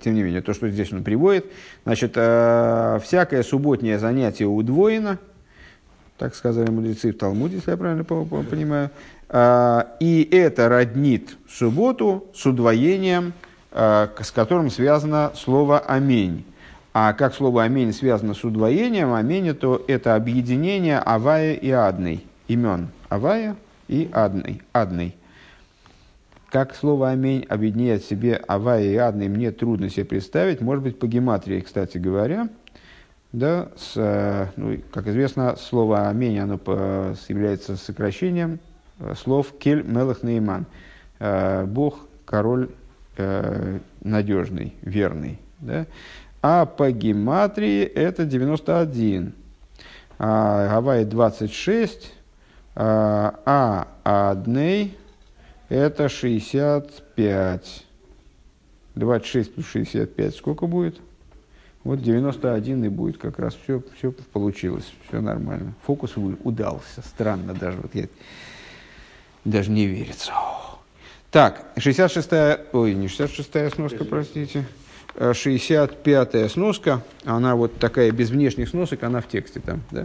тем не менее, то, что здесь он приводит. Значит, всякое субботнее занятие удвоено, так сказали мудрецы в Талмуде, если я правильно понимаю. И это роднит субботу с удвоением Э, с которым связано слово «амень». А как слово «амень» связано с удвоением, «амень» то это объединение «авая» и «адной» имен «авая» и «адной». адной. Как слово «амень» объединяет в себе «авая» и «адной» мне трудно себе представить. Может быть, по гематрии, кстати говоря, да, с, э, ну, как известно, слово «амень» оно является сокращением э, слов «кель мелах нейман» – «Бог, король, э, надежный, верный. Да? А по гематрии это 91. А Гавайи 26. А, а Адней это 65. 26 плюс 65 сколько будет? Вот 91 и будет как раз. Все, все получилось, все нормально. Фокус удался. Странно даже. Вот я даже не верится. Так, 66-я, ой, не 66-я сноска, простите, 65-я сноска, она вот такая без внешних сносок, она в тексте там, да?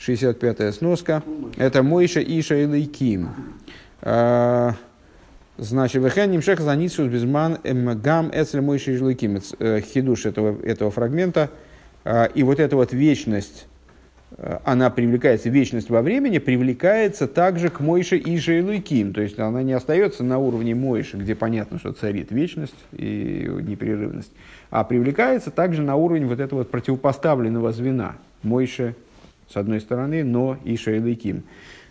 65-я сноска, это Мойша Иша и Лейким. А, значит, Вехен Нимшех Заницус Безман Гам Эцель Мойша и Лейким. Э, хидуш этого, этого фрагмента. И вот эта вот вечность Э, она привлекается, вечность во времени привлекается также к Мойше и Жейлуйким. То есть она не остается на уровне Мойши, где понятно, что царит вечность и непрерывность, а привлекается также на уровень вот этого противопоставленного звена. Мойше с одной стороны, но и Шейлуйким.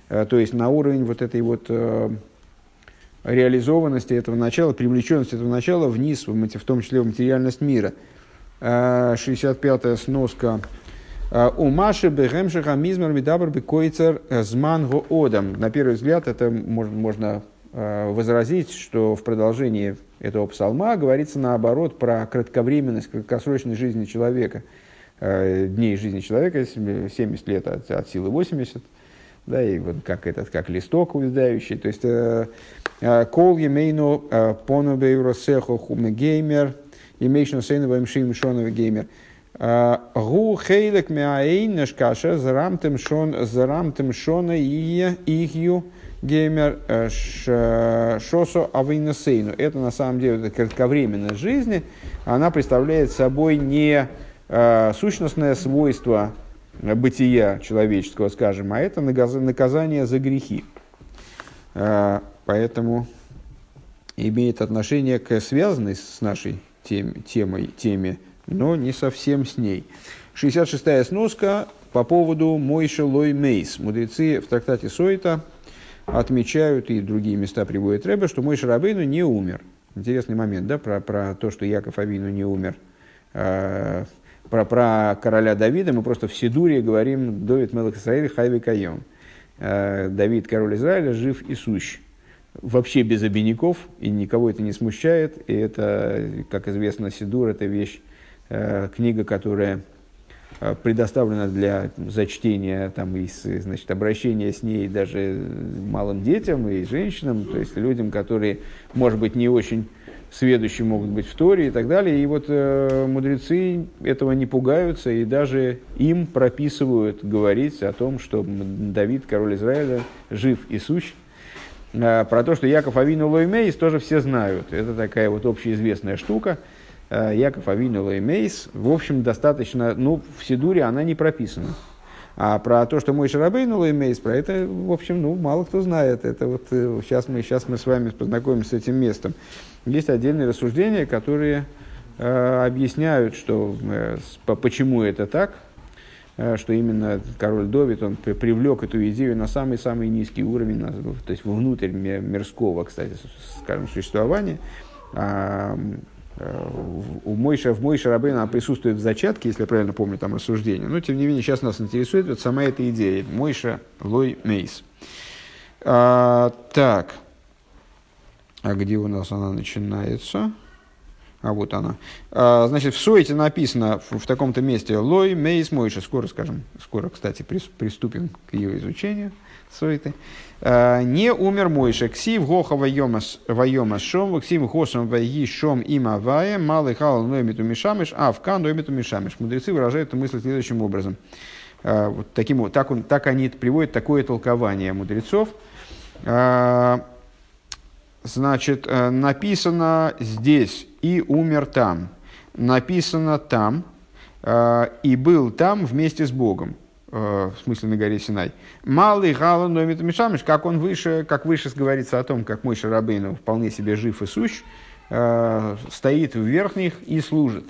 Э, то есть на уровень вот этой вот э, реализованности этого начала, привлеченности этого начала вниз, в том числе в материальность мира. 65-я сноска Э, у Маши Бехемшиха Мизмар Мидабр Бекойцер Зман Одам. На первый взгляд это можно, э, возразить, что в продолжении этого псалма говорится наоборот про кратковременность, краткосрочной жизни человека. Э, дней жизни человека 70 лет от, от силы 80. Да, и вот как этот, как листок увядающий. То есть, кол емейну понобейросехо хумегеймер, емейшну сейну шим шоновый геймер. Гу хейлек мяэйнеш каша зарамтем шон зарамтем шона и ихью геймер шосо авейнасейну. Это на самом деле это кратковременность жизни. Она представляет собой не сущностное свойство бытия человеческого, скажем, а это наказание за грехи. Поэтому имеет отношение к связанной с нашей тем, темой, теме но не совсем с ней. 66-я сноска по поводу Мойша Лой Мейс. Мудрецы в трактате Сойта отмечают, и другие места приводят Рэбе, что Мойша Рабейну не умер. Интересный момент, да, про, про то, что Яков Авину не умер. А, про, про короля Давида мы просто в Сидуре говорим Довид Мелах Исраиль Хайви Кайом. А, Давид, король Израиля, жив и сущ. Вообще без обиняков, и никого это не смущает. И это, как известно, Сидур – это вещь книга, которая э, предоставлена для зачтения там, и значит, обращения с ней даже малым детям и женщинам, то есть людям, которые, может быть, не очень сведущие могут быть в Торе и так далее. И вот э, мудрецы этого не пугаются и даже им прописывают говорить о том, что Давид, король Израиля, жив и сущ. Э, про то, что Яков Авину Лоймейс тоже все знают. Это такая вот общеизвестная штука. Э, Яков Авину Лоймейс, в общем, достаточно, ну, в Сидуре она не прописана. А про то, что мой Шарабейн Лоймейс, про это, в общем, ну, мало кто знает. Это вот сейчас мы, сейчас мы с вами познакомимся с этим местом. Есть отдельные рассуждения, которые э, объясняют, что, э, почему это так, э, что именно король Довид, он при, привлек эту идею на самый-самый низкий уровень, на, то есть внутрь мирского, кстати, скажем, существования. А, э, у Мойша, в Мойше Рабейна присутствует в зачатке, если я правильно помню там рассуждение. Но, тем не менее, сейчас нас интересует вот сама эта идея. Мойша Лой Мейс. А, так. А где у нас она начинается? А вот она. А, значит, в Суете написано в, в таком-то месте Лой Мейс Мойша. Скоро скажем, скоро, кстати, приступим к ее изучению Суеты. А, не умер Мойша. Ксив Гоха Вайомас Шом, Ксив Хосом Вайги Шом Има Вая, Малый Хал Ноймиту Мишамиш, а в Кан Ноймиту Мишамиш. Мудрецы выражают эту мысль следующим образом. А, вот таким, так, он, так они приводят такое толкование мудрецов. А, Значит, э, написано здесь и умер там. Написано там э, и был там вместе с Богом. Э, в смысле на горе Синай. Малый Гала Номит Мишамиш, как он выше, как выше говорится о том, как мой Шарабейну вполне себе жив и сущ, стоит в верхних и служит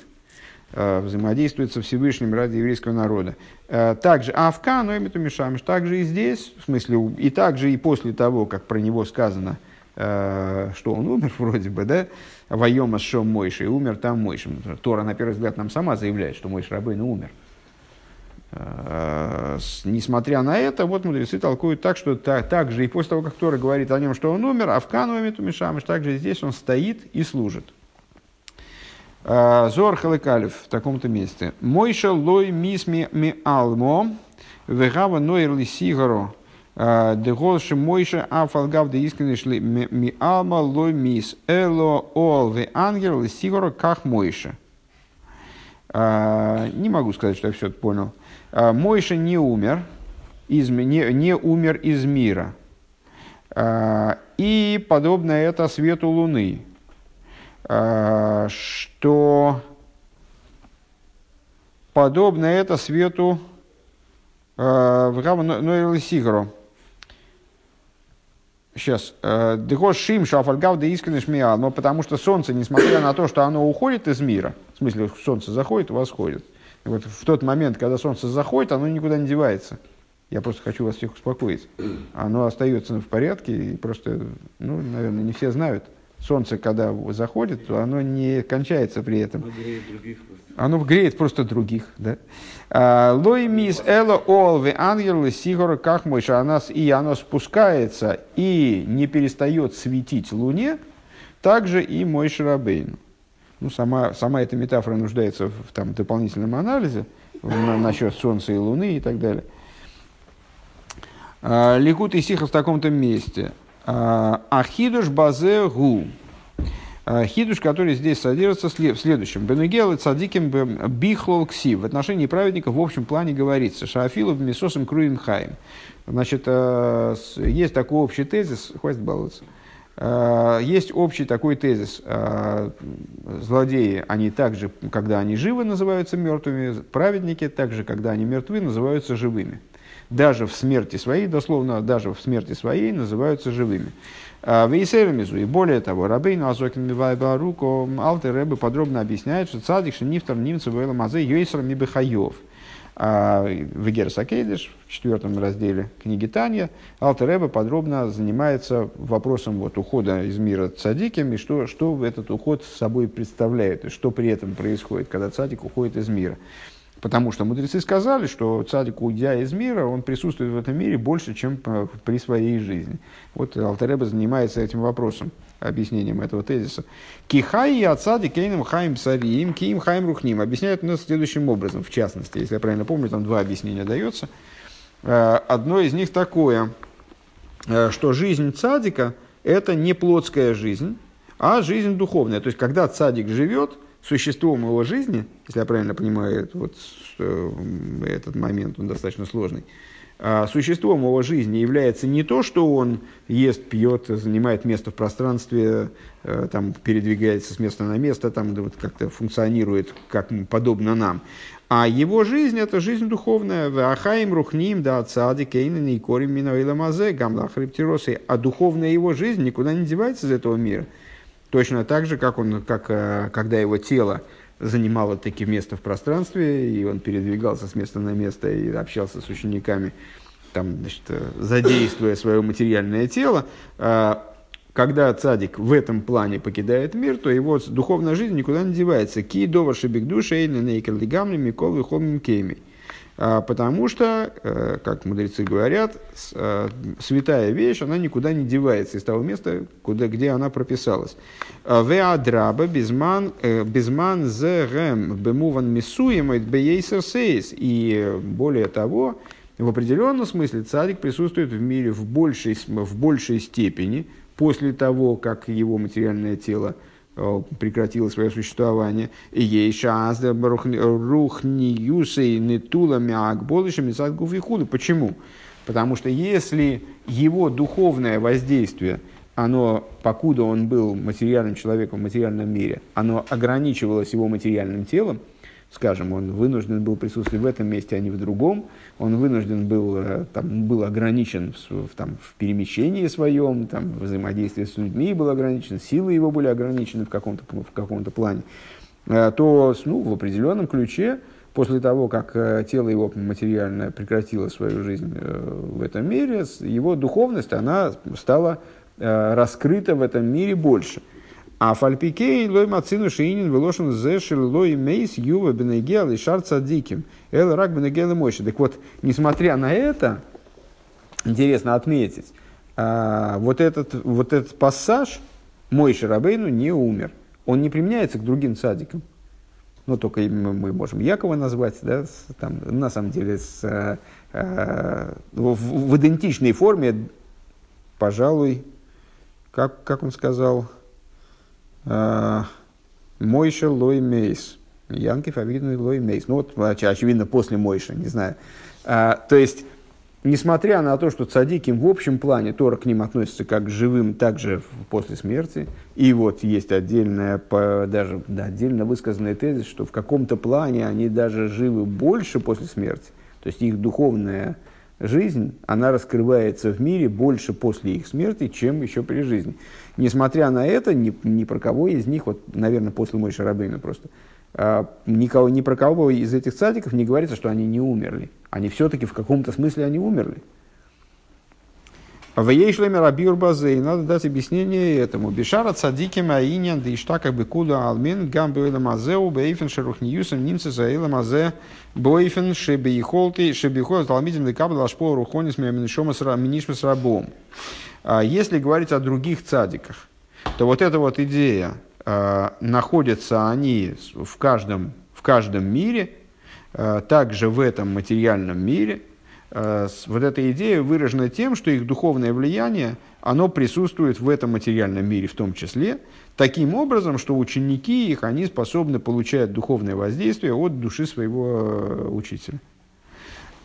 взаимодействует со Всевышним ради еврейского народа. Также Авка, Ноймиту Мишамиш, также и здесь, в смысле, и также и после того, как про него сказано – Э, что он умер [laughs] вроде бы, да, Вайома Шом Мойши, умер там Мойши. Тора, на первый взгляд, нам сама заявляет, что Мойши Рабейн умер. Э, несмотря на это, вот мудрецы толкуют так, что так, так же и после того, как Тора говорит о нем, что он умер, а в Кануаме Тумишамыш, также здесь он стоит и служит. Э, Зор Халыкалев в таком-то месте. Мойша лой мисми ми алмо, вегава нойрли сигаро, Деголши Мойша Афалгав де искренне ми алма лой мис эло ол ве ангел сигуро как Мойша. Не могу сказать, что я все это понял. Мойша не умер, из, не, не умер из мира. И подобно это свету Луны, что подобно это свету в Ноэль Сигро. Сейчас. Дего шим шафальгав да искренне миал. Но потому что солнце, несмотря на то, что оно уходит из мира, в смысле, солнце заходит и восходит. Вот в тот момент, когда солнце заходит, оно никуда не девается. Я просто хочу вас всех успокоить. Оно остается в порядке, и просто, ну, наверное, не все знают солнце, когда заходит, то оно не кончается при этом. Оно греет просто других. Да? А, Лой мис эло олве ангелы сигора как мой нас и оно спускается и не перестает светить луне, также и мой шарабейн. Ну, сама, сама эта метафора нуждается в там, дополнительном анализе на, насчет Солнца и Луны и так далее. А, Ликут и Сиха в таком-то месте. А, Ахидуш базе гу. А, хидуш, который здесь содержится в следующем. Бенегел и цадиким бихлол ксив. В отношении праведника в общем плане говорится. Шаафилов мисосом круим хаим. Значит, а, есть такой общий тезис, хватит баловаться. Есть общий такой тезис. Злодеи, они также, когда они живы, называются мертвыми. Праведники, также, когда они мертвы, называются живыми даже в смерти своей, дословно, даже в смерти своей называются живыми. А, Вейсерамизу. И более того, Рабейну Азокин Мивайба Руко Алты Рэбе подробно объясняет, что цадик Нифтар Нимца Вейла Мазе Йойсер Мибехаев. А, в Герсакейдиш, в четвертом разделе книги Таня, Алтер Рэбе подробно занимается вопросом вот, ухода из мира цадиком и что, что этот уход собой представляет, и что при этом происходит, когда цадик уходит из мира. Потому что мудрецы сказали, что цадик, уйдя из мира, он присутствует в этом мире больше, чем при своей жизни. Вот Алтареба занимается этим вопросом. Объяснением этого тезиса. Кихай и отсады кейном хаим сариим, киим хаим рухним. Объясняют нас следующим образом, в частности, если я правильно помню, там два объяснения дается. Э, одно из них такое, э, что жизнь цадика – это не плотская жизнь, а жизнь духовная. То есть, когда цадик живет, существом его жизни, если я правильно понимаю вот, э, этот момент, он достаточно сложный, существом его жизни является не то, что он ест, пьет, занимает место в пространстве, э, там, передвигается с места на место, там, вот как-то функционирует как подобно нам, а его жизнь – это жизнь духовная. Ахаим рухним да цади кейнен и корим миноила мазе гамла хриптиросы. А духовная его жизнь никуда не девается из этого мира. Точно так же, как, он, как э, когда его тело занимало такие место в пространстве, и он передвигался с места на место и общался с учениками, там, значит, задействуя свое материальное тело, э, когда цадик в этом плане покидает мир, то его духовная жизнь никуда не девается. Ки довар шибик душа или нейкер лигамли микол вихомим кейми. А, потому что, э, как мудрецы говорят, святая вещь, она никуда не девается из того места, куда, где она прописалась. Веадраба безман, безман зерем бемуван мисуемайт бейсер сейс. И более того, в определенном смысле царик присутствует в мире в большей, в большей степени после того, как его материальное тело прекратило свое существование. Ей шазда рухниюсей нетулами акболышами садгуфихуду. Почему? Потому что если его духовное воздействие, оно, покуда он был материальным человеком в материальном мире, оно ограничивалось его материальным телом, скажем, он вынужден был присутствовать в этом месте, а не в другом, он вынужден был, э, там, был ограничен в, там, в перемещении своем, там, взаимодействие с людьми был ограничен, силы его были ограничены в каком-то, в каком-то плане, э, то ну, в определенном ключе, после того, как э, тело его материальное прекратило свою жизнь в этом мире, его духовность, она стала раскрыта в этом мире больше – а фальпикей лой мацину шиинин велошен зешил лой мейс юва бенегел и шар цадиким. Эл рак бенегел и мощи. Так вот, несмотря на это, интересно отметить, а, вот, этот, вот этот пассаж мой Шарабейну не умер. Он не применяется к другим цадикам. Ну, только мы можем Якова назвать, да, там, на самом деле, с, э, э в, в идентичной форме, пожалуй, как, как он сказал, Мойша Лой Мейс. Янкив Авидну Лой Мейс. Ну вот, очевидно, после Мойша, не знаю. А, то есть, несмотря на то, что цадиким в общем плане Тора к ним относится как к живым, так же после смерти, и вот есть отдельная, даже да, отдельно высказанная тезис, что в каком-то плане они даже живы больше после смерти, то есть их духовная жизнь, она раскрывается в мире больше после их смерти, чем еще при жизни. Несмотря на это, ни, ни про кого из них, вот, наверное, после Мой Шарабейна просто, а, никого, ни про кого из этих цадиков не говорится, что они не умерли. Они все-таки в каком-то смысле они умерли. В Ейшлеме Рабиур Базей надо дать объяснение этому. Бишара цадиким аинян да иштака бекуда алмин гам бейла мазеу бейфен шерухниюсом нимцы заила мазе бойфен шебейхолты шебейхол талмидин лекабл ашпо рухонис минишмас рабом. А если говорить о других цадиках, то вот эта вот идея, а, находятся они в каждом, в каждом мире, а, также в этом материальном мире – вот эта идея выражена тем, что их духовное влияние, оно присутствует в этом материальном мире в том числе, таким образом, что ученики их, они способны получать духовное воздействие от души своего э, учителя.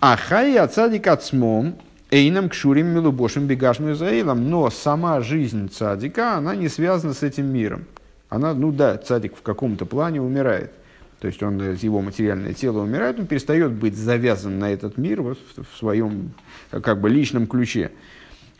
Ахай отцадик ацмом, эйном кшурим милубошим бегашным израилом, но сама жизнь цадика, она не связана с этим миром. Она, ну да, цадик в каком-то плане умирает – то есть он, его материальное тело умирает, он перестает быть завязан на этот мир вот, в своем как бы, личном ключе.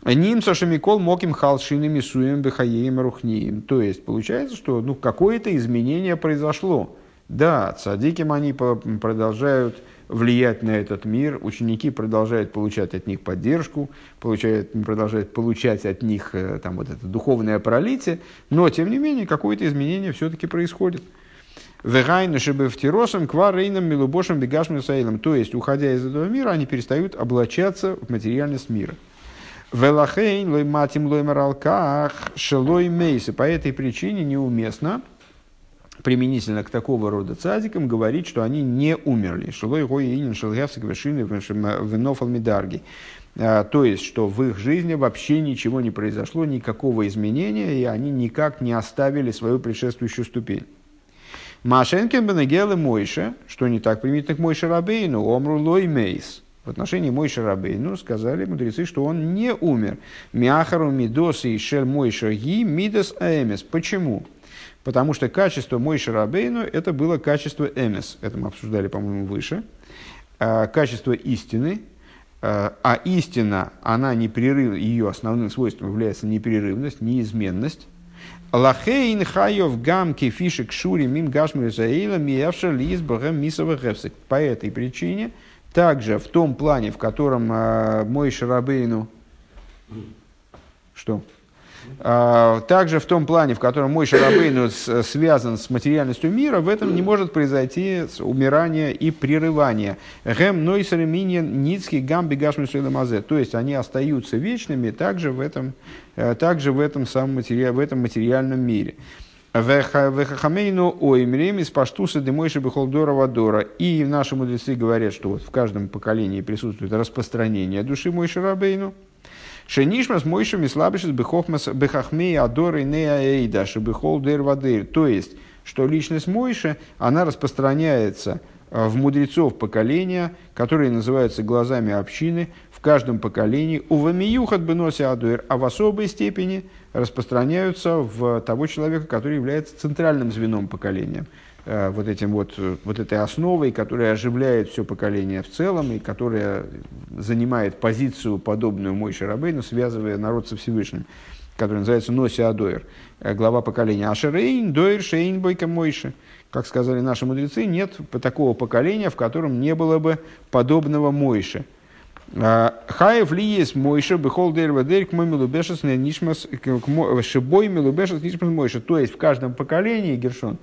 Ним Сашамикол Моким Халшинами Суем Бехаеем Рухнием. То есть получается, что ну, какое-то изменение произошло. Да, цадиким они продолжают влиять на этот мир, ученики продолжают получать от них поддержку, получают, продолжают получать от них э, там, вот это духовное пролитие, но тем не менее какое-то изменение все-таки происходит. Вегайну шебефтиросом кварейном милубошем саилом. То есть, уходя из этого мира, они перестают облачаться в материальность мира. Велахейн лой матим лой маралках шелой мейсы. По этой причине неуместно применительно к такого рода цадикам говорить, что они не умерли. Шелой гой инин шелгявсик вершины винофал медарги. А, то есть, что в их жизни вообще ничего не произошло, никакого изменения, и они никак не оставили свою предшествующую ступень. Машенкен Бенегелы Мойша, что не так применительно к Мойше Рабейну, Омру Лой Мейс. В отношении Мойша Рабейну сказали мудрецы, что он не умер. Мяхару Мидос и Шель Мойша Ги Мидас Эмес. Почему? Потому что качество Мойша Рабейну это было качество Эмес. Это мы обсуждали, по-моему, выше. А, качество истины, а, а истина, она непрерыв, ее основным свойством является непрерывность, неизменность. Лахейн хайов гамки фишек шури мим гашмир заила миявша лиз богем мисова гепсик. По этой причине, также в том плане, в котором э, мой Шарабейну... Что? А, также в том плане, в котором мой Шарабейну связан с материальностью мира, в этом не может произойти умирание и прерывание. Гем нойсер миньен ницкий гамби гашмисуэламазе. То есть они остаются вечными также в этом, э, также в этом самом матери... в этом материальном мире. Вехахамейну оймрем из паштуса демойши бихолдора вадора. И наши мудрецы говорят, что вот в каждом поколении присутствует распространение души Мойши Рабейну. Шенишмас мойшами слабишес бехахмей адоры неаэйда шебехол дер вадыр. То есть, что личность Мойши, она распространяется э, в мудрецов поколения, которые называются глазами общины, в каждом поколении, у вамиюхат беноси адуэр, а в особой степени распространяются в того человека, который является центральным звеном поколения. Э, вот, этим вот, э, вот этой основой, которая оживляет все поколение в целом и которая занимает позицию, подобную Мой Шарабейну, связывая народ со Всевышним, который называется Носи Адоир, э, глава поколения. Ашерейн, Доир, Шейн, Бойка Мойши. Как сказали наши мудрецы, нет такого поколения, в котором не было бы подобного Мойши. Хаев ли есть Мойша, бехол дерева дерь, к милубешес, нишмас, шибой милубешес, нишмас Мойша. То есть в каждом поколении, Гершон,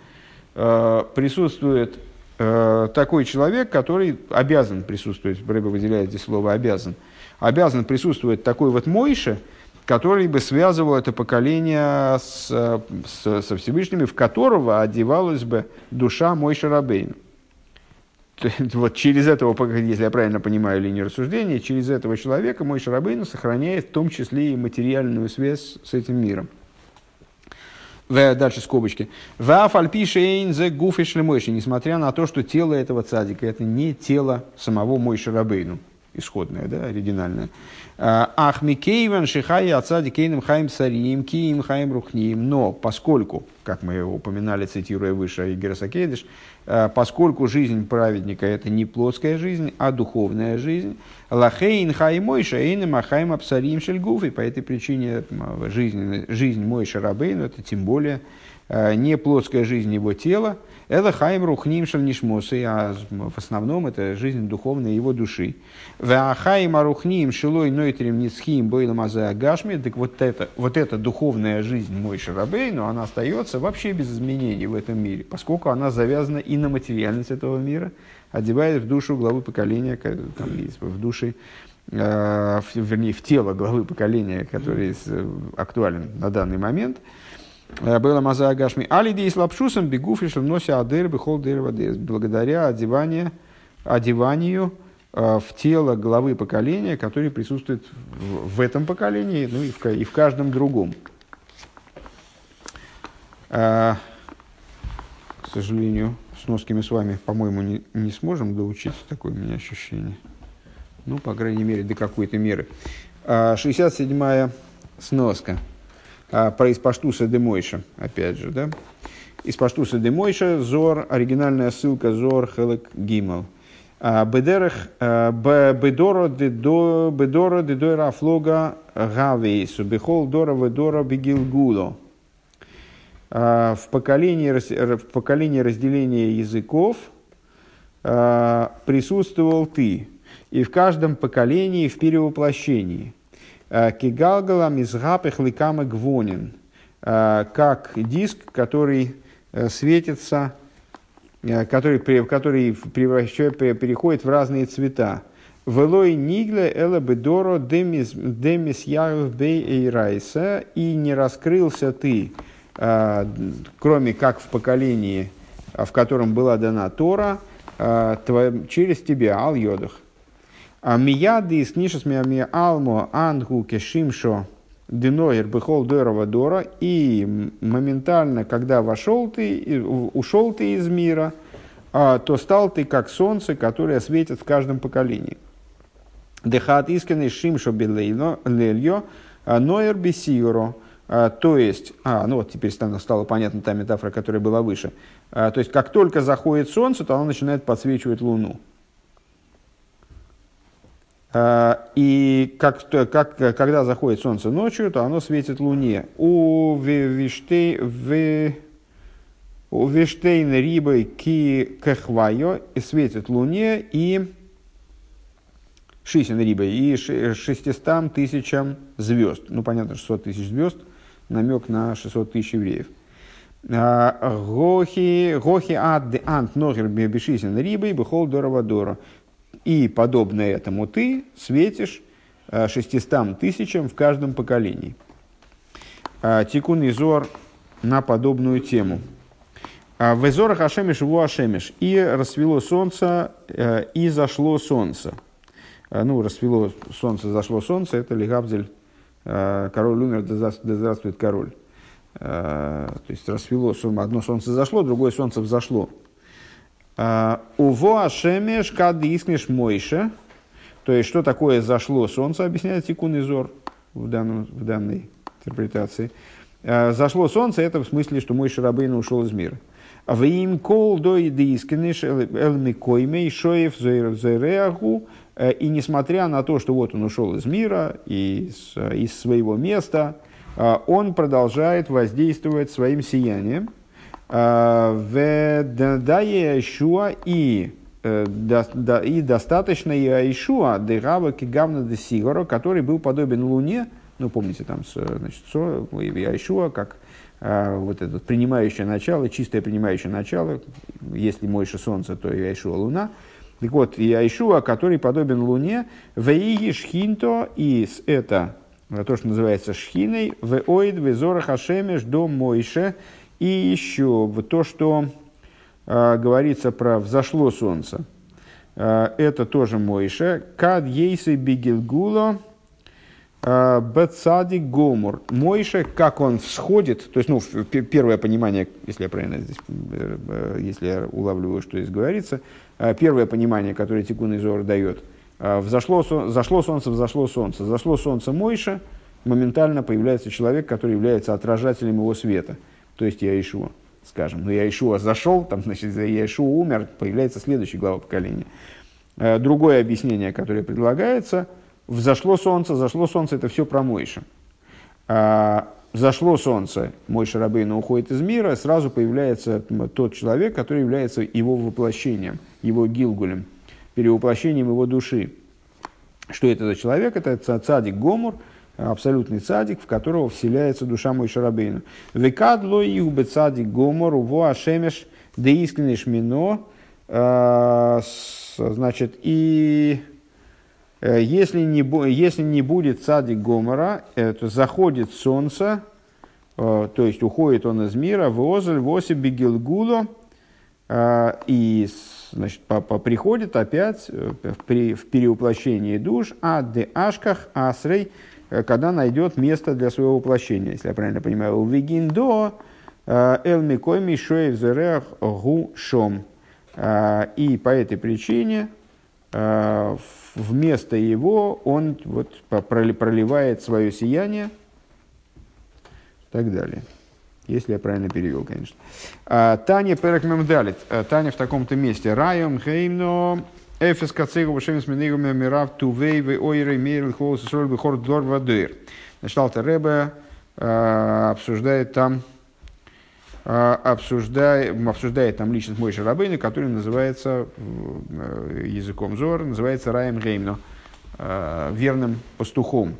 присутствует э, такой человек, который обязан присутствовать, Рэба выделяет здесь слово «обязан», обязан присутствовать такой вот Мойше, который бы связывал это поколение с, с, со Всевышними, в которого одевалась бы душа Мойша Рабейна. Вот через этого, если я правильно понимаю линию рассуждения, через этого человека мой Шарабейну сохраняет в том числе и материальную связь с этим миром. В, дальше скобочки. Вафальпишейн зе гуфиш мойши. Несмотря на то, что тело этого цадика это не тело самого Мойши Рабейну. Исходное, да, оригинальное. А, Ах микейван шихай отцади кейным хаим сарим, киим хаим рухним. Но поскольку, как мы упоминали, цитируя выше Игерасакейдыш, а, поскольку жизнь праведника это не плотская жизнь, а духовная жизнь, лахейн хай мойша эйным ахайм абсарим шельгуф, и по этой причине жизнь, жизнь Мойша Рабейну это тем более а, не плотская жизнь его тела, это хайм рухним шальнишмосы, а в основном это жизнь духовная его души. Вахайм арухним шилой нойтрим ницхим бойлам гашми. Так вот это, вот эта духовная жизнь мой шарабей, но она остается вообще без изменений в этом мире, поскольку она завязана и на материальность этого мира, одевает в душу главы поколения, там в души, э, в, вернее, в тело главы поколения, который актуален на данный момент – Э, было маза агашми. Алиди с лапшусом бегуфиш нося адыр бихол Благодаря одеванию, одеванию э, в тело главы поколения, который присутствует в, в этом поколении, ну и в, и в каждом другом. А, к сожалению, с носкими с вами, по-моему, не, не сможем доучиться, такое у меня ощущение. Ну, по крайней мере, до какой-то меры. А, 67-я сноска а, про Испаштуса де Мойша, опять же, да? Испаштуса де Мойша, Зор, оригинальная ссылка Зор Хелек Гимел. А, бедерах а, бедоро де до бедоро де дойра флога гавейсу бехол дора ведора бегилгуло. В поколении, в поколении разделения языков присутствовал ты, и в каждом поколении в перевоплощении. Э, Кигалгала мизгапых ликама гвонин, э, как диск, который э, светится, который, который переходит в разные цвета. Велой нигле эла бедоро демис, демис бей эйрайса, и не раскрылся ты, кроме как в поколении, а, в котором была дана Тора, а, через тебя, ал йодах. А мияды из книжес мия алмо ангу кешимшо Диноер бехол дорова дора, и моментально, когда вошел ты, ушел ты из мира, а, то стал ты как солнце, которое светит в каждом поколении. Дехат искренний шимшо лельо, а, ноер бесиро, а, то есть, а, ну вот теперь стало, стало понятна та метафора, которая была выше. То есть, как только заходит солнце, то оно начинает подсвечивать луну. А, и как, как, когда заходит солнце ночью, то оно светит луне. У виштейн рибой ки кахвайо и светит луне и шисин рибой и шестистам тысячам звезд. Ну, понятно, 600 тысяч звезд, намек на 600 тысяч евреев. А, гохи, гохи ад ант ногер бешисин рибой бехол дорова дора. И, подобно этому, ты светишь э, шестистам тысячам в каждом поколении. А, Тикун Изор на подобную тему. А, в Изорах Ашемиш его Ашемиш. И расцвело солнце, э, и зашло солнце. А, ну, расцвело солнце, зашло солнце, это Лигабзель, э, король умер, да здравствует король. То есть расцвело, одно солнце зашло, другое солнце взошло. А, Уво Ашемеш кад искнеш Мойше. То есть, что такое зашло солнце, объясняет Тикун Изор в, данном, в данной интерпретации. Зашло солнце, это в смысле, что мой Шарабейн ушел из мира. В им кол до искнеш элмикоймей шоев зойреаху. Э, и несмотря на то, что вот он ушел из мира, из, из своего места, он продолжает воздействовать своим сиянием – Э, в Ишуа и э, и достаточно Иешуа, Дерава Кигавна де Сигора, который был подобен Луне, ну, помните, там, значит, Иешуа, как а, вот это принимающее начало, чистое принимающее начало, если Мойша Солнце, то Иешуа Луна. Так вот, Иешуа, который подобен Луне, Веиги Шхинто, и это то, что называется Шхиной, Веоид, Везора Хашемеш, до Мойше, и еще то, что э, говорится про «взошло солнце», э, это тоже Мойша. «Кад ейсы бигилгула э, бецади гомур». Мойша, как он всходит, то есть, ну, первое понимание, если я правильно здесь, э, если я улавливаю, что здесь говорится, э, первое понимание, которое Тикун Изор дает, э, взошло, зашло солнце, взошло солнце, зашло солнце Мойша, моментально появляется человек, который является отражателем его света – то есть Яишуа, скажем. Но Яишуа зашел, там, [laughs] значит, Яишуа умер, появляется следующий глава поколения. Э, другое объяснение, которое предлагается, взошло солнце, зашло солнце, это все про Мойша. Зашло солнце, мой Шарабейна уходит из мира, сразу появляется тот человек, который является его воплощением, его гилгулем, перевоплощением его души. Что это за человек? Это цадик Гомур – абсолютный цадик, в которого вселяется душа мой Шарабейну. Векадло и убе цадик гомор, уво ашемеш де искренеш мино, а, значит, и если не, если не будет цадик гомора, то заходит солнце, э, то есть уходит он из мира, возль воси бегилгуло, а, и значит, по, приходит опять э, в, при, в перевоплощении душ, а де ашках асрей, Э, когда найдет место для своего воплощения, если я правильно понимаю. Вегиндо э, эл микой мишоев зерех гу шом. Э, и по этой причине вместо его он вот проливает свое сияние и так далее. Если я правильно перевел, конечно. Таня Перекмемдалит. Таня в таком-то месте. Райом Хеймно Эфес кацейгу вашем сменигами мирав тувей в ойры мейрл холос соль бихор дор вадыр. Значит, Алта Ребе э, обсуждает там обсуждает, обсуждает там личность Мойши Рабейна, который называется э, языком Зор, называется Раем Геймно, верным пастухом.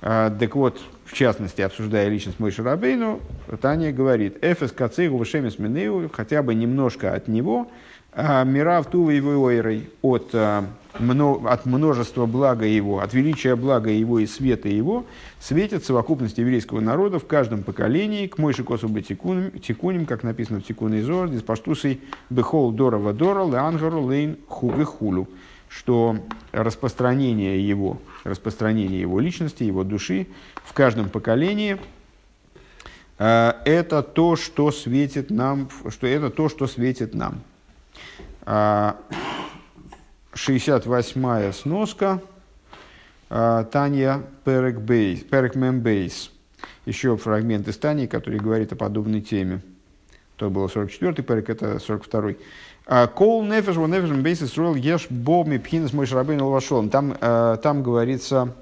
Так вот, в частности, обсуждая личность Мойши Рабейну, Таня говорит, Эфес кацейгу вашем сменигу, хотя бы немножко от него, а, Мирав Тува и Ойрой от а, от множества блага его, от величия блага его и света его, светит совокупность еврейского народа в каждом поколении, к мойши косу бы тикуним, как написано в тикуне Зор, диспаштусой бехол дора вадора, леангару лейн хугы хулю, что распространение его, распространение его личности, его души в каждом поколении э, это то, что светит нам, что это то, что светит нам. А, 68-я сноска. А, Таня Перек, Бейс, Перек Мембейс. Еще фрагмент из Тани, который говорит о подобной теме. То было 44-й Перек, это 42-й. А, Кол нефеш, во нефеш мбейс строил еш бо мипхинес мой шарабейн лвашон. Там, а, там говорится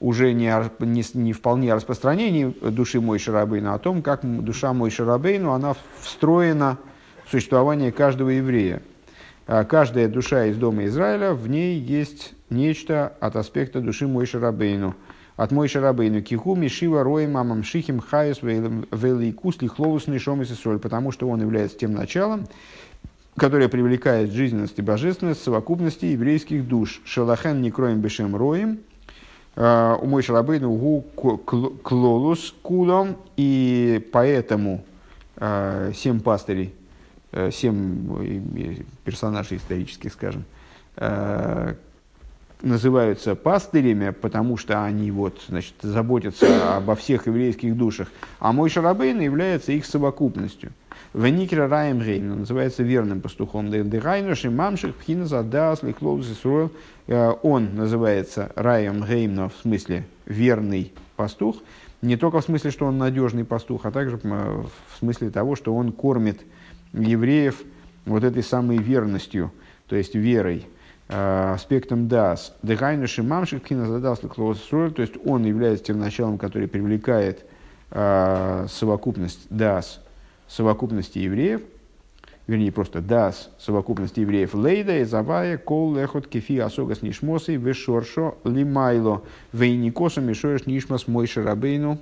уже не, не, не вполне о распространении души мой шарабейна, а о том, как душа мой шарабейну, она встроена существование каждого еврея. А каждая душа из дома Израиля, в ней есть нечто от аспекта души Мойши Рабейну. От Мойши Рабейну киху мишива роем мамам шихим хайус вейликус лихловус нишом и соль, потому что он является тем началом, которое привлекает жизненность и божественность совокупности еврейских душ. Шалахен некроем бешем роем, а, у Мойши Рабейну гу клолус кулом, и поэтому а, семь пастырей семь персонажей исторических, скажем, э, называются пастырями, потому что они вот, значит, заботятся обо всех еврейских душах, а Моше Рабейну является их совокупностью. ונקרא רעיא מהימנא называется верным пастухом. דהיינו שממשיך בחינת הדעת לכללות ישראל. Э, он называется רעיא מהימנא, в смысле верный пастух. Не только в смысле, что он надежный пастух, а также в смысле того, что он кормит евреев вот этой самой верностью, то есть верой, э, аспектом דעת. דהיינו שממשיך בחינת הדעת то есть он является тем началом, который привлекает э, совокупность дас, совокупности евреев, вернее просто дас, совокупность евреев лейда и завая кол лехот кефи асогас нишмосы вешоршо лимайло вейникосу мишоеш нишмас мой шарабейну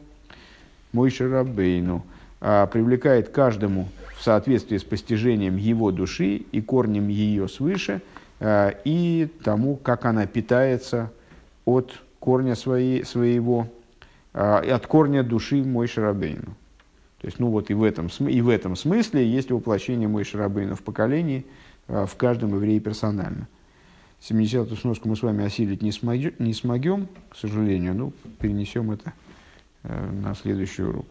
мой шарабейну а, привлекает каждому соответствии с постижением его души и корнем ее свыше, э, и тому, как она питается от корня своей, своего, э, от корня души мой Шарабейну. То есть, ну вот и в этом, и в этом смысле есть воплощение мой Шарабейну в поколении, э, в каждом евреи персонально. 70-ю сноску мы с вами осилить не смогем, не смогем, к сожалению, но перенесем это на следующий урок.